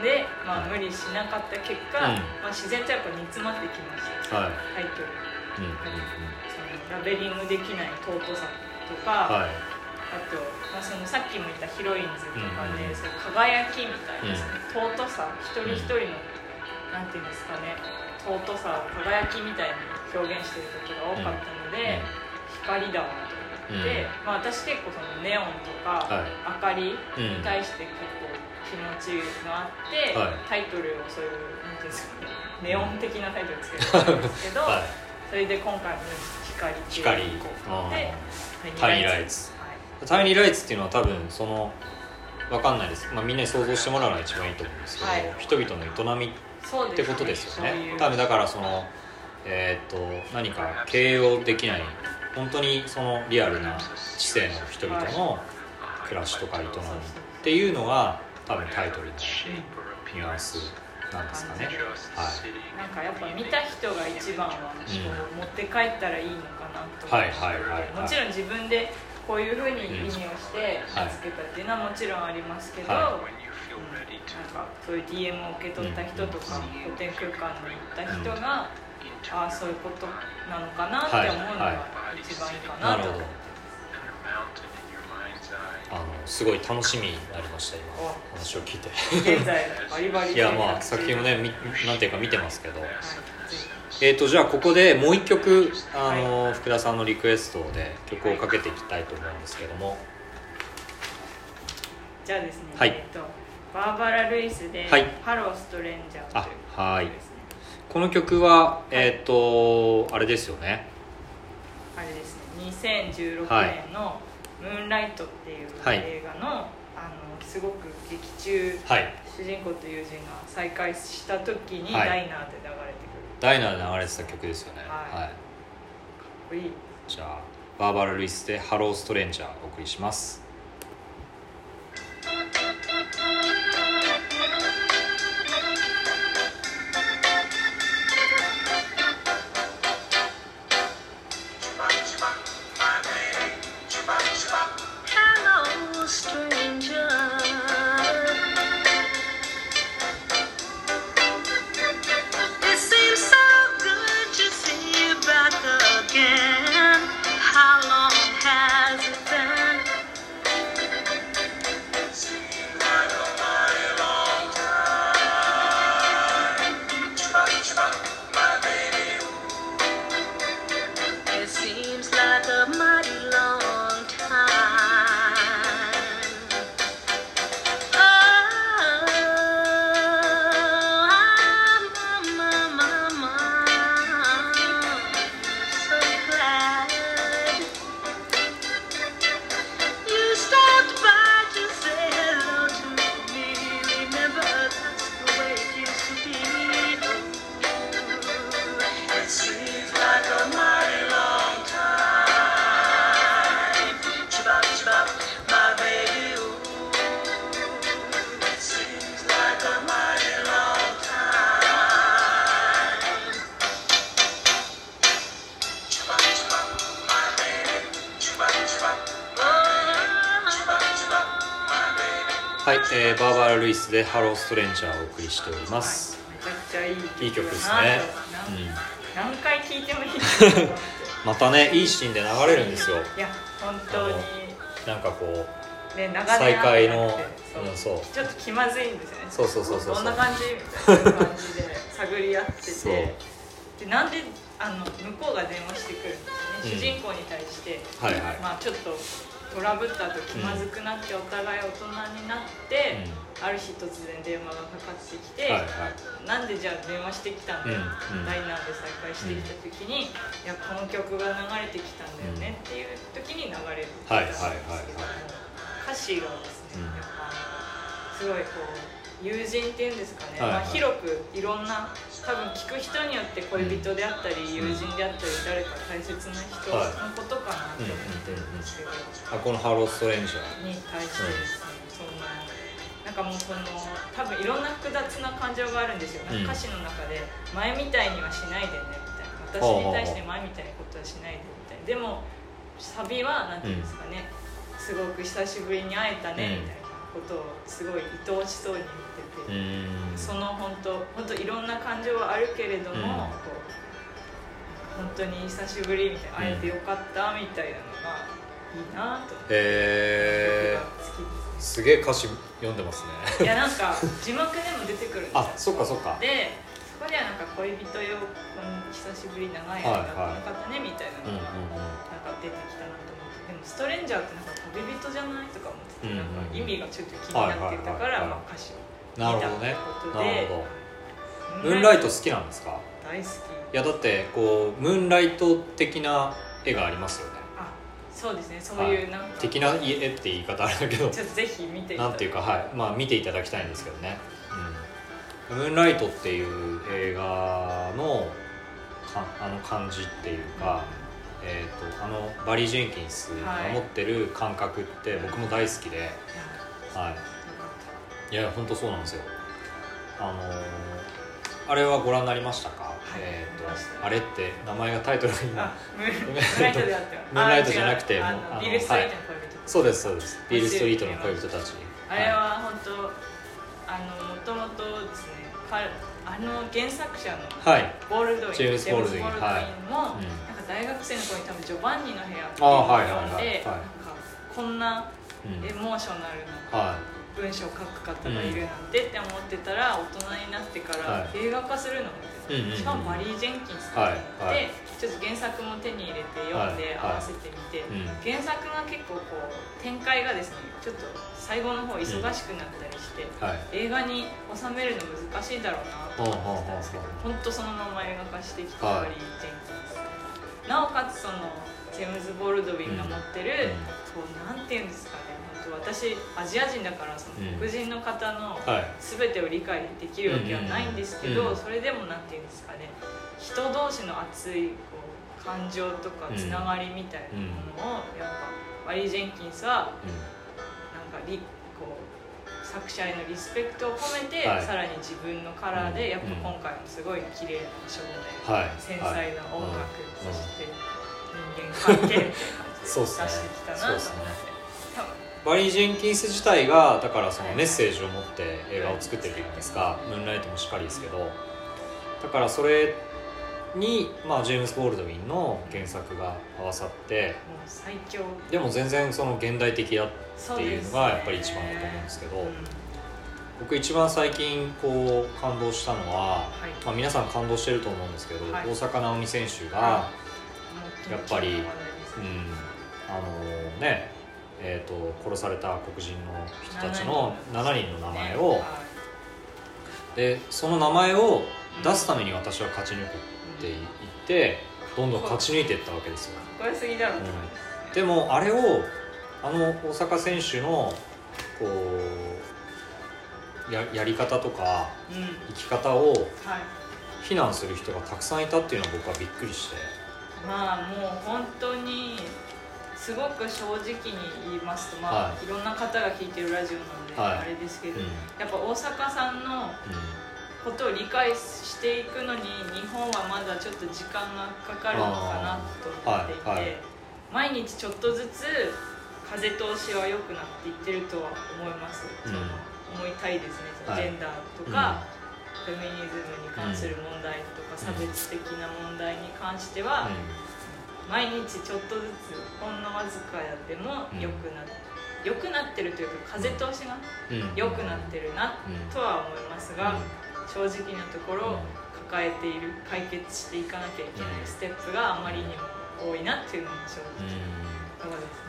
B: で、まあ、
A: はい。
B: 無理しなかった結果、
A: うん。
B: まあ、自然とやっぱ煮詰まってきました、
A: はい。
B: タイトル
A: うんうん
B: そのラベリングできない尊さとか、
A: うんはい。
B: あと、まあ、そのさっきも言ったヒロインズとかで、
A: うん
B: その輝きみたいな、その尊さ一人一人の、なんていうんですかね尊さを輝きみたいに表現してることが多かったので、光だわまあ、私結構そのネオンとか、
A: はい。
B: 明かりに対して結構気持ちがあって、
A: はい。
B: タイトルをそういうなんていうんですかねネオン的なタイトルつけたんですけど、
A: はい。
B: それで今回も光っていう
A: 光タイニーライツ。
B: はい。
A: タイニーライツっていうのは多分そのわかんないです、まあ、みんなに想像してもらうのが一番いいと思うんですけど、
B: はい。
A: 人々の営みってことですよね。
B: そういう。
A: 多分だからそのえーっと何か形容できない本当にそのリアルな知性の人々の暮らしとか営みっていうのが多分タイトルのニュアンスなんですかねはい
B: なんかやっぱ見た人が一番はこう持って帰ったらいいのかなと
A: はいはいはいはい
B: もちろん自分でこういうふうに意味をして見つけたっていうのはもちろんありますけど、
A: は
B: うんなんかそういう DM を受け取った人とか古典空間に行った人が、ああそういうことなのかなって思うのが一番いいかなと。
A: なるほど。あのすごい楽しみになりました今。
B: お。
A: 話を聞いて。
B: 現在バリバリ
A: いやまあ
B: 制作
A: 品をねみなんていうか見てますけど。
B: はいぜ
A: えー、とじゃあここでもう一曲あの、福田さんのリクエストで曲をかけていきたいと思うんですけども。
B: ひじゃあですね、
A: はい。
B: えっとバーバラ・ルイスで
A: はい「
B: ハローストレンジャー」というです。ね
A: この曲はえっ、とあれですよね。
B: あれですね。2016
A: はい。
B: 年の「ムーンライト」っていう
A: はい。
B: 映画の,、あのすごく劇中
A: はい。
B: 主人公と友人が再会した時に
A: はい。
B: ダイナーで流れてくる、
A: ダイナーで流れてた曲ですよね。
B: はい。
A: はい、
B: これいい。
A: じゃあバーバラ・ルイスで「ハローストレンジャー」お送りします「
C: Hello,
A: ルイスで「ハローストレンジャー」をお送りしております、
B: めちゃくちゃいい曲
A: いい曲ですね。
B: と
A: うん。
B: 何回聴いてもいい。
A: またねいいシーンで流れるんですよ。
B: いや本当に。
A: なんかこう
B: ね長
A: 再会の
B: そう。
A: うんそう。
B: ちょっと気まずいんですよね。
A: そうそうそうそう。
B: どんな感じみたいな感じで 探り合ってて。でなんであの向こうが電話してくるんですよね、
A: うん。
B: 主人公に対して、
A: はいはい。
B: まあ、ちょっとトラブった後気まずくなってお互い大人になって、ある日突然電話がかかってきて、
A: はいはい。
B: なんでじゃあ電話してきたんだよ、
A: うんうん。
B: ダイナーで再会してきた時に、いやこの曲が流れてきたんだよねっていう時に流れる
A: はいは
B: 歌詞がですね、
A: うん。
B: やっぱすごいこう友人っていうんですかね、
A: はいはい。
B: まあ、広くいろんな多分聞く人によって恋人であったり、友人であったり誰か大切な人のことかなと思ってるんですけど、
A: あこのハローストレンジャー。
B: に対してですね、そんななんかもうその多分いろんな複雑な感情があるんですよ、歌詞の中で「前みたいにはしないでね」みたいな私に対して前みたいなことはしないでみたいな。でもサビはなんていうんですかね、すごく久しぶりに会えたね
A: うん
B: みたいなことをすごい愛おしそうに言ってて、その本当本当いろんな感情はあるけれども、
A: うん。
B: こう本当に久しぶりみたいな会えてよかったみたいなのがいいなと。思って、
A: へ
B: 僕が好きです。
A: すげえ歌詞読んでます
B: い
A: ね
B: やなんか字幕でも出てくるんですよ。
A: あそっかそっか。
B: でそこではなんか恋人よ久しぶり長い間
A: はい
B: だったのかったねみたいなのがなんか出てきたなとでもストレンジャーってなんか旅人じゃないとか思ってて
A: うんうん
B: なん。か意味がちょっと気になってたから歌詞を
A: なるほどね。
B: 見たこと
A: な
B: で
A: るほど。ムーンライト好きなんですか？
B: 大好き。
A: いやだってこうムーンライト的な絵がありますよね。
B: あそうですね。そういうなんか、
A: 的な絵って言い方あれだけど。
B: ちょっとぜひ見て。
A: なんていうかはい。まあ見ていただきたいんですけどね「うん、ムーンライト」っていう映画のかあの感じっていうか、えー、とあのバリー・ジェンキンスが持ってる感覚って僕も大好きで、
B: いや
A: はい、いや本当そうなんですよ。あのーあれはご覧になりましたか、
B: い。
A: えっ、
B: 見ました。
A: とあれって名前がタイトルが
B: た
A: 今
B: あ ムーンライトであって
A: ムーンライトじゃなくて
B: ビル・ストリートの恋人
A: そうですそうです。ビール・ストリートの恋人たち。
B: あれは本当あのもともとですねかあの原作者の
A: はい、
B: ボールドウィン
A: ジェームスボールドウィン
B: ジェームスボールドウィンも、
A: はい。うん
B: 大学生の頃に多分ジョバンニの部屋っていう
A: あ
B: のを読んで、
A: はい
B: なんかこんな
A: うん。
B: エモーショナルな
A: は
B: 文章を書く方がいるなんてって思ってたら大人になってから
A: はい。
B: 映画化するのを見て
A: うんうんうん
B: しかもバリー・ジェンキンスさんで、ちょっと原作も手に入れて読んで
A: はい
B: 合わせてみて、
A: うん。
B: 原作が結構こう展開がですねちょっと最後の方忙しくなったりして、映画に収めるの難しいだろうなと思ってたんですけど本当そのまま映画化してきた
A: はい。
B: バリー・ジェンキンスなおかつそのジェームズ・ボルドウィンが持ってる、
A: うん。
B: こうなんていうんですかね私アジア人だからその
A: うん。
B: 黒人の方の
A: はい。
B: 全てを理解できるわけはないんですけど、それでもなんていうんですかね人同士の熱いこう感情とかつながりみたいなものをやっぱバリー・ジェンキンスはなんかリこう作者へのリスペクトを込めて、
A: はい。
B: さらに自分のカラーでやっぱ
A: うん。
B: 今回もすごい綺麗な照明、
A: はい。
B: 繊細な音楽、
A: はい。
B: そして人間関係みたいな感じで出してきたなと思って、
A: バリー・ジェンキンス自体がだからそのメッセージを持って映画を作ってるじゃないですか。ムーンライトもしっかりですけど。だからそれに、まあ、ジェームス・ボールドウィンの原作が合わさって。でも全然その現代的だっていうのがやっぱり一番だと思うん
B: で
A: ですけど僕一番最近こう感動したのは、
B: はい。
A: まあ、皆さん感動してると思うんですけど、
B: はい。
A: 大坂なおみ選手が、
B: は
A: やっぱり
B: もう
A: ん、あのねえー、と殺された黒人の人たちの7人の名前。を、
B: はい。
A: でその名前を出すために私は勝ち抜くって言ってどんどん勝ち抜いていったわけですよ。
B: うって感じ
A: でもあれをあの大坂選手のこうややり方とか
B: うん。
A: 生き方を
B: はい。
A: 非難する人がたくさんいたっていうのは僕はびっくりして。
B: まあもう本当にすごく正直に言いますとまあ、、
A: はい。
B: ろんな方が聞いてるラジオなんで、
A: はい。
B: あれですけど、
A: うん。
B: やっぱ大阪さんのことを理解していくのに日本はまだちょっと時間がかかるのかなと思っていて、
A: はい。はい。
B: 毎日ちょっとずつ風通しは良くなっていってるとは思います、
A: うん。
B: 思いたいですね。ジェンダーとか、フェミニズムに関する問題とか、差別的な問題に関しては、毎日ちょっとずつほんのわずかやっても良くなって、良くなってるというか風通しが
A: うん。うん。
B: 良くなってるな
A: うん。
B: とは思いますが、正直なところ
A: うん。
B: 抱えている解決していかなきゃいけないステップがあまりにも多いなっていうのも正
A: うん。
B: 直そうですね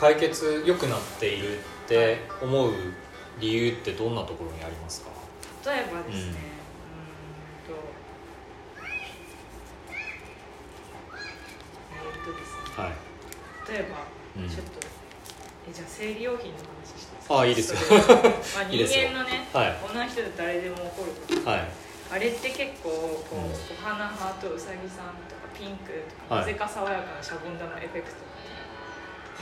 A: 解決良くなっているって思う理由ってどんなところにありますか？
B: 例えばですね、
A: うん。
B: とえーっとですね
A: はい。
B: 例えば、
A: うん。
B: ちょっとえじゃあ生理用品の話してい
A: あいいですよ。
B: まあ 人間のね
A: はい。
B: 女の人で誰でも起こること。
A: はい。
B: あれって結構こう、
A: うん。
B: お花ハートうさぎさんとかピンクとか、
A: はい。
B: なぜか爽やかなシャボン玉エフェクト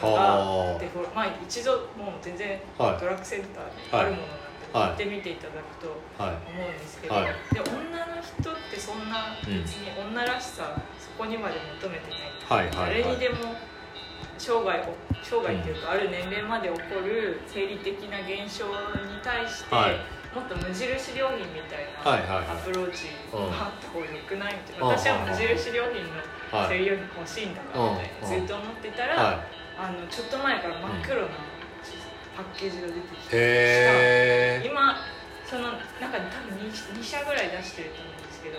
A: はあ。
B: でまあ一度もう全然
A: はい。
B: ドラッグセンターにあるものなんで、
A: はい。
B: 行ってみていただくと
A: はい。
B: 思うんですけど、
A: はい。
B: で女の人ってそんな別に女らしさ、そこにまで求めてない、誰にでも生涯を生涯っていうか、ある年齢まで起こる生理的な現象に対して、
A: はい。
B: もっと無印良品みたいなアプローチ
A: うん
B: があった方がよくないみたいな、
A: うん。
B: 私は無印良品の
A: はい。
B: 生理用品欲しいんだからみたいな、
A: うん
B: ずっと思ってたら、
A: は
B: あのちょっと前から真っ黒なパッケージが出てき
A: い
B: て、今その中に多分 2, 2社ぐらい出してると思うんですけど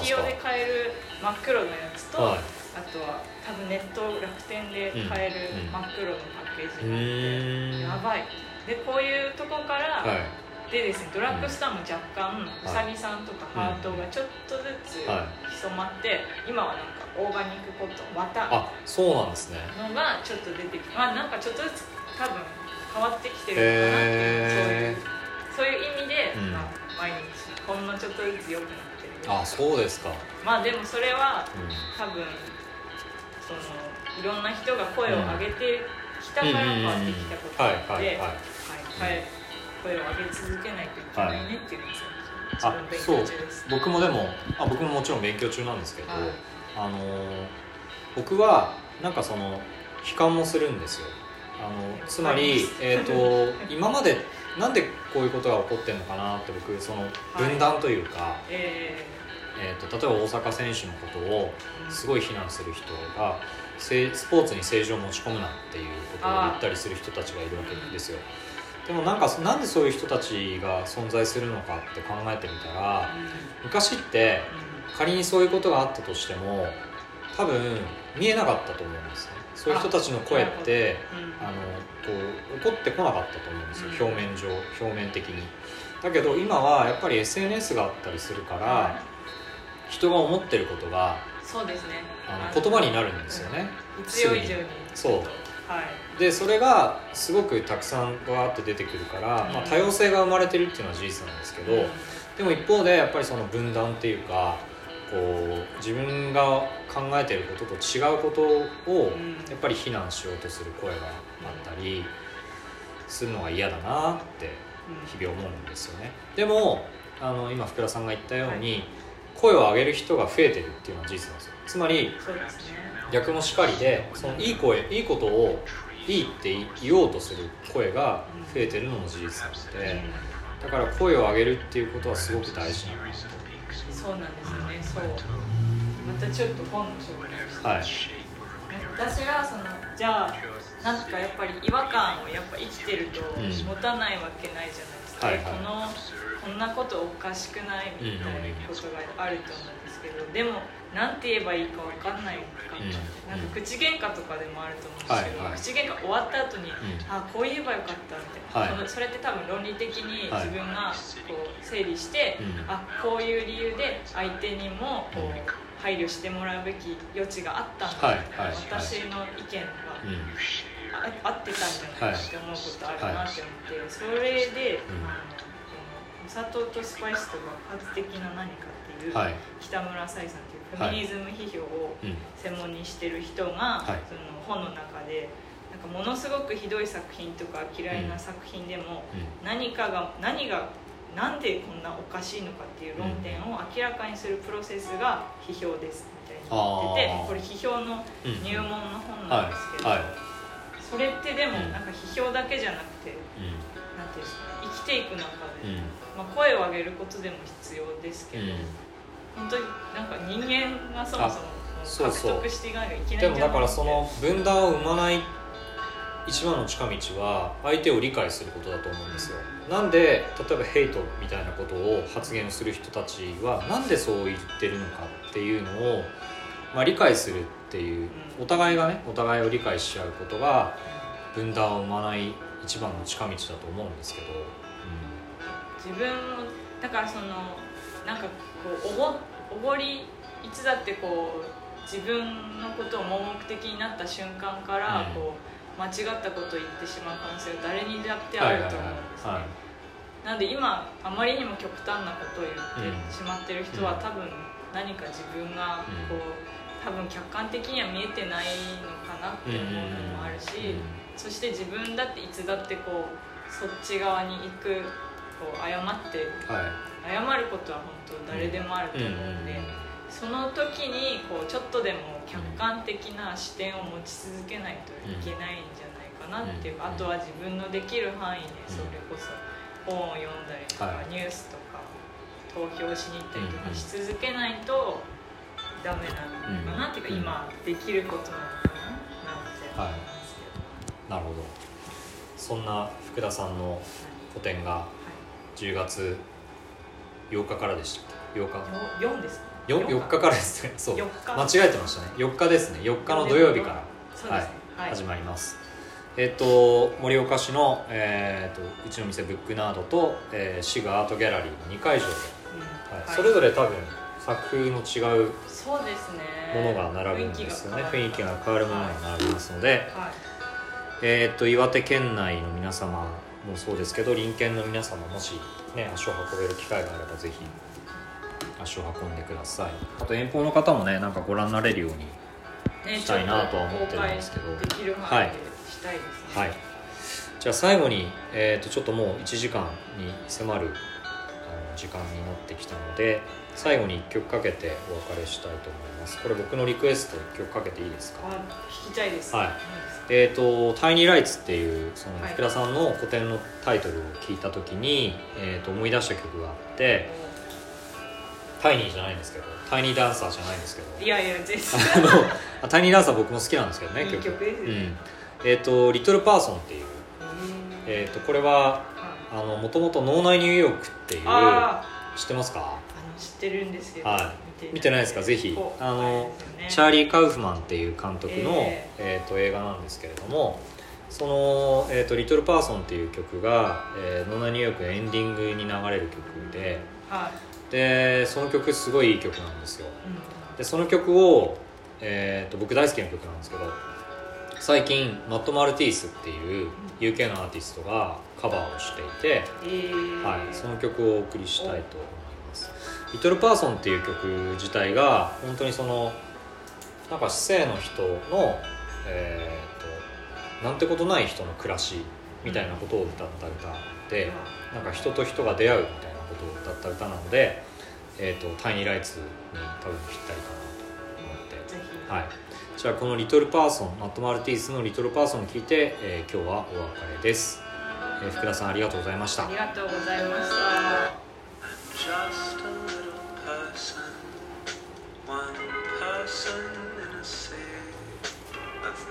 B: 月用で買える真っ黒のやつと、
A: はい。
B: あとは多分ネット楽天で買える
A: うん
B: 真っ黒のパッケー
A: う
B: ジがあって、
A: ーん。
B: やばい。でこういうとこから、
A: はい。
B: でですねドラッグストアも若干うさぎさんとかハートがちょっとずつ
A: は
B: 潜まって今はなんかオーガニックコットン綿。
A: あそうなんですね。
B: のがちょっと出てきてまあなんかちょっとずつ多分変わってきてるのかなっていうそういうそういう意味で、
A: うん。
B: まあ、毎日ほんのちょっとずつ良くなってる。
A: あそうですか。
B: まあでもそれは
A: うん。
B: 多分そのいろんな人が声を上げてきたから変わってきたこと
A: はい
B: なので
A: はいはい
B: はい。声を上げ続けないといけないねっていうのですよ自
A: あ
B: 分勉強中です。
A: 僕もでもあ僕ももちろん勉強中なんですけど、
B: はい
A: あのー僕はなんかその悲観もするんですよ。あのつまり、えー、と 今までなんでこういうことが起こってるのかなって僕その分断というか、
B: え
A: えー、と例えば大阪選手のことを
B: ー
A: すごい非難する人がせスポーツに政治を持ち込むなっていうことを言ったりする人たちがいるわけですよ。でもなんかなんでそういう人たちが存在するのかって考えてみたら昔って仮にそういうことがあったとしても多分見えなかったと思うんですね。そういう人たちの声って
B: うんうん。
A: あのこう起こってこなかったと思うんですよ、
B: うん。
A: 表面上表面的に。だけど今はやっぱり SNS があったりするから、
B: は
A: 人が思ってることが
B: そうですね。
A: あの言葉になるんですよね、
B: うん。必要以上に。
A: そう。
B: はい。
A: でそれがすごくたくさんわーって出てくるから、
B: うん。
A: まあ、多様性が生まれてるっていうのは事実なんですけど、
B: うん。
A: でも一方でやっぱりその分断っていうかこう自分が考えてることと違うことを
B: うん。
A: やっぱり非難しようとする声があったりするのが嫌だなって日々思うんですよね。でもあの今福田さんが言ったように、声を上げる人が増えてるっていうのは事実なんですよ。つまり逆もしかりでそのいい声いいことをいいって言おうとする声が増えてるのも事実なのでだから声を上げるっていうことはすごく大事なの
B: そうなんですよね。そう。またちょっと本の紹介をして、
A: はい。
B: 私はそのじゃあなんかやっぱり違和感をやっぱ生きてると
A: うん。
B: 持たないわけないじゃないですか、
A: はいはい。
B: このこんなことおかしくないみたいなことがあると思うんですけどでもなんて言えばいいかわかんないか
A: うん。
B: なんか口喧嘩とかでもあると思うんですけど、
A: はいはい。
B: 口喧嘩終わった後に、
A: ん。
B: あこう言えばよかったみたいな、
A: はい。
B: そのそれって多分論理的に
A: はい。
B: 自分がこう整理して、
A: うん。
B: あこういう理由で相手にもこう
A: うん。
B: 配慮してもらうべき余地があったんだ、
A: はいはいはい。
B: 私の意見が
A: うん。
B: あ合ってたんじゃないかって思うことあるなって思って、それで、
A: うん
B: あのお砂糖とスパイスと爆発的な何かっていう、
A: はい。
B: 北村彩さんフェミニズム批評を
A: うん
B: 専門にしてる人が、
A: はい。
B: その本の中でなんかものすごくひどい作品とか嫌いな作品でも、
A: うん。
B: 何かが何がなんでこんなおかしいのかっていう論点を明らかにするプロセスが批評ですみたいに言っててこれ批評の
A: うん
B: 入門の本なんですけど、
A: はい。はい。
B: それってでも
A: うん。
B: なんか批評だけじゃなくて、
A: う
B: なんていうんですかね生きていく中で、まあ、声を上げることでも必要ですけど、
A: うん
B: 本当になんか人間がそもそも獲得していかなきゃいけない
A: でもだからその分断を生まない一番の近道は相手を理解することだと思うんですよ。なんで例えばヘイトみたいなことを発言する人たちはなんでそう言ってるのかっていうのを、まあ、理解するっていうお互いがねお互いを理解し合うことが分断を生まない一番の近道だと思うんですけど、
B: 自分もだからそのなんかこうおごおごりいつだってこう自分のことを盲目的になった瞬間から、
A: うん。
B: こう間違ったことを言ってしまう可能性が誰にだってあると思うんですね、
A: はい
B: なので今あまりにも極端なことを言って
A: うん
B: しまってる人は、多分何か自分がこう、多分客観的には見えてないのかなって思うのもあるし、そして自分だっていつだってこうそっち側に行くこう謝って
A: はい
B: 謝ることは本当誰でもあると思うんで、その時にこうちょっとでも客観的な視点を持ち続けないといけないんじゃないかなっていうあとは自分のできる範囲でそれこそ本を読んだりとか、
A: はい。
B: ニュースとか投票しに行ったりとかし続けないとダメなのかなっていうか、
A: うん。
B: 今できることなのかななんて思いますけど、
A: なるほど。そんな福田さんの個展が
B: はい。
A: 10月8日からでした。っけ8日。
B: よ4ですね。
A: よ4日からですね。そう。
B: 4日。
A: 間違えてましたね。4日ですね。4日の土曜日から。
B: はい、
A: 始まります。えっ、と盛岡市の、えー、とうちの店ブックナードと、えー、シグアートギャラリーの2会場で、
B: うん。
A: はい。
B: はい。
A: それぞれ多分作風の違う
B: そうですね。
A: ものが並ぶんですよね。雰囲気が変わる。ものが
B: はい
A: 並びますので、
B: はい。
A: えー、と岩手県内の皆様もそうですけど隣県の皆様もし、ね、足を運べる機会があればぜひ足を運んでください。あと遠方の方もねなんかご覧になれるように
B: ね
A: したいなとは思ってるんですけど。
B: ちょっと公開できる範囲でしたいですね。
A: はい。じゃあ最後に、えー、とちょっともう1時間に迫るあの時間になってきたので最後に1曲かけてお別れしたいと思います。これ僕のリクエスト1曲かけていいですか？
B: あ聞きたいです。
A: はいえー、と「タイニーライツ」っていうその
B: はい。
A: 福田さんの個展のタイトルを聞いた時に、えー、と思い出した曲があってタイニーじゃないんですけどタイニーダンサーじゃないんですけど
B: いやいや全然
A: あのあタイニーダンサー僕も好きなんですけどね
B: いい曲。ですよね。
A: うん。えっ、と「リトルパーソン」っていう、
B: え
A: えー、とこれはもともと脳内ニューヨークっていう
B: あ
A: 知ってますか？
B: ああの知ってるんですけど、
A: はい見てないですか？ぜひ。あの
B: ね。
A: チャーリー・カウフマンっていう監督の、
B: え
A: え。ーと映画なんですけれどもその、えーと「リトル・パーソン」っていう曲が「えー、ノナニューヨーク」のエンディングに流れる曲で
B: はい、
A: でその曲すごいいい曲なんですよ。
B: うん。
A: でその曲を、えー、と僕大好きな曲なんですけど最近マット・マルティースっていう UK のアーティストがカバーをしていて、
B: えー。
A: はい、その曲をお送りしたいと思います「リトル・パーソン」っていう曲自体が本当にそのなんか市政の人のえー、となんてことない人の暮らしみたいなことを歌った歌でなんか人と人が出会うみたいなことを歌った歌なので「えー、とタイニーライツ」に多分ぴったりかなと思って。はい、じゃあこの「リトルパーソン」マット・マルティースの「リトルパーソン」を聞いて、えー今日はお別れです、えー福田さんありがとうございました。
B: ありがとうございました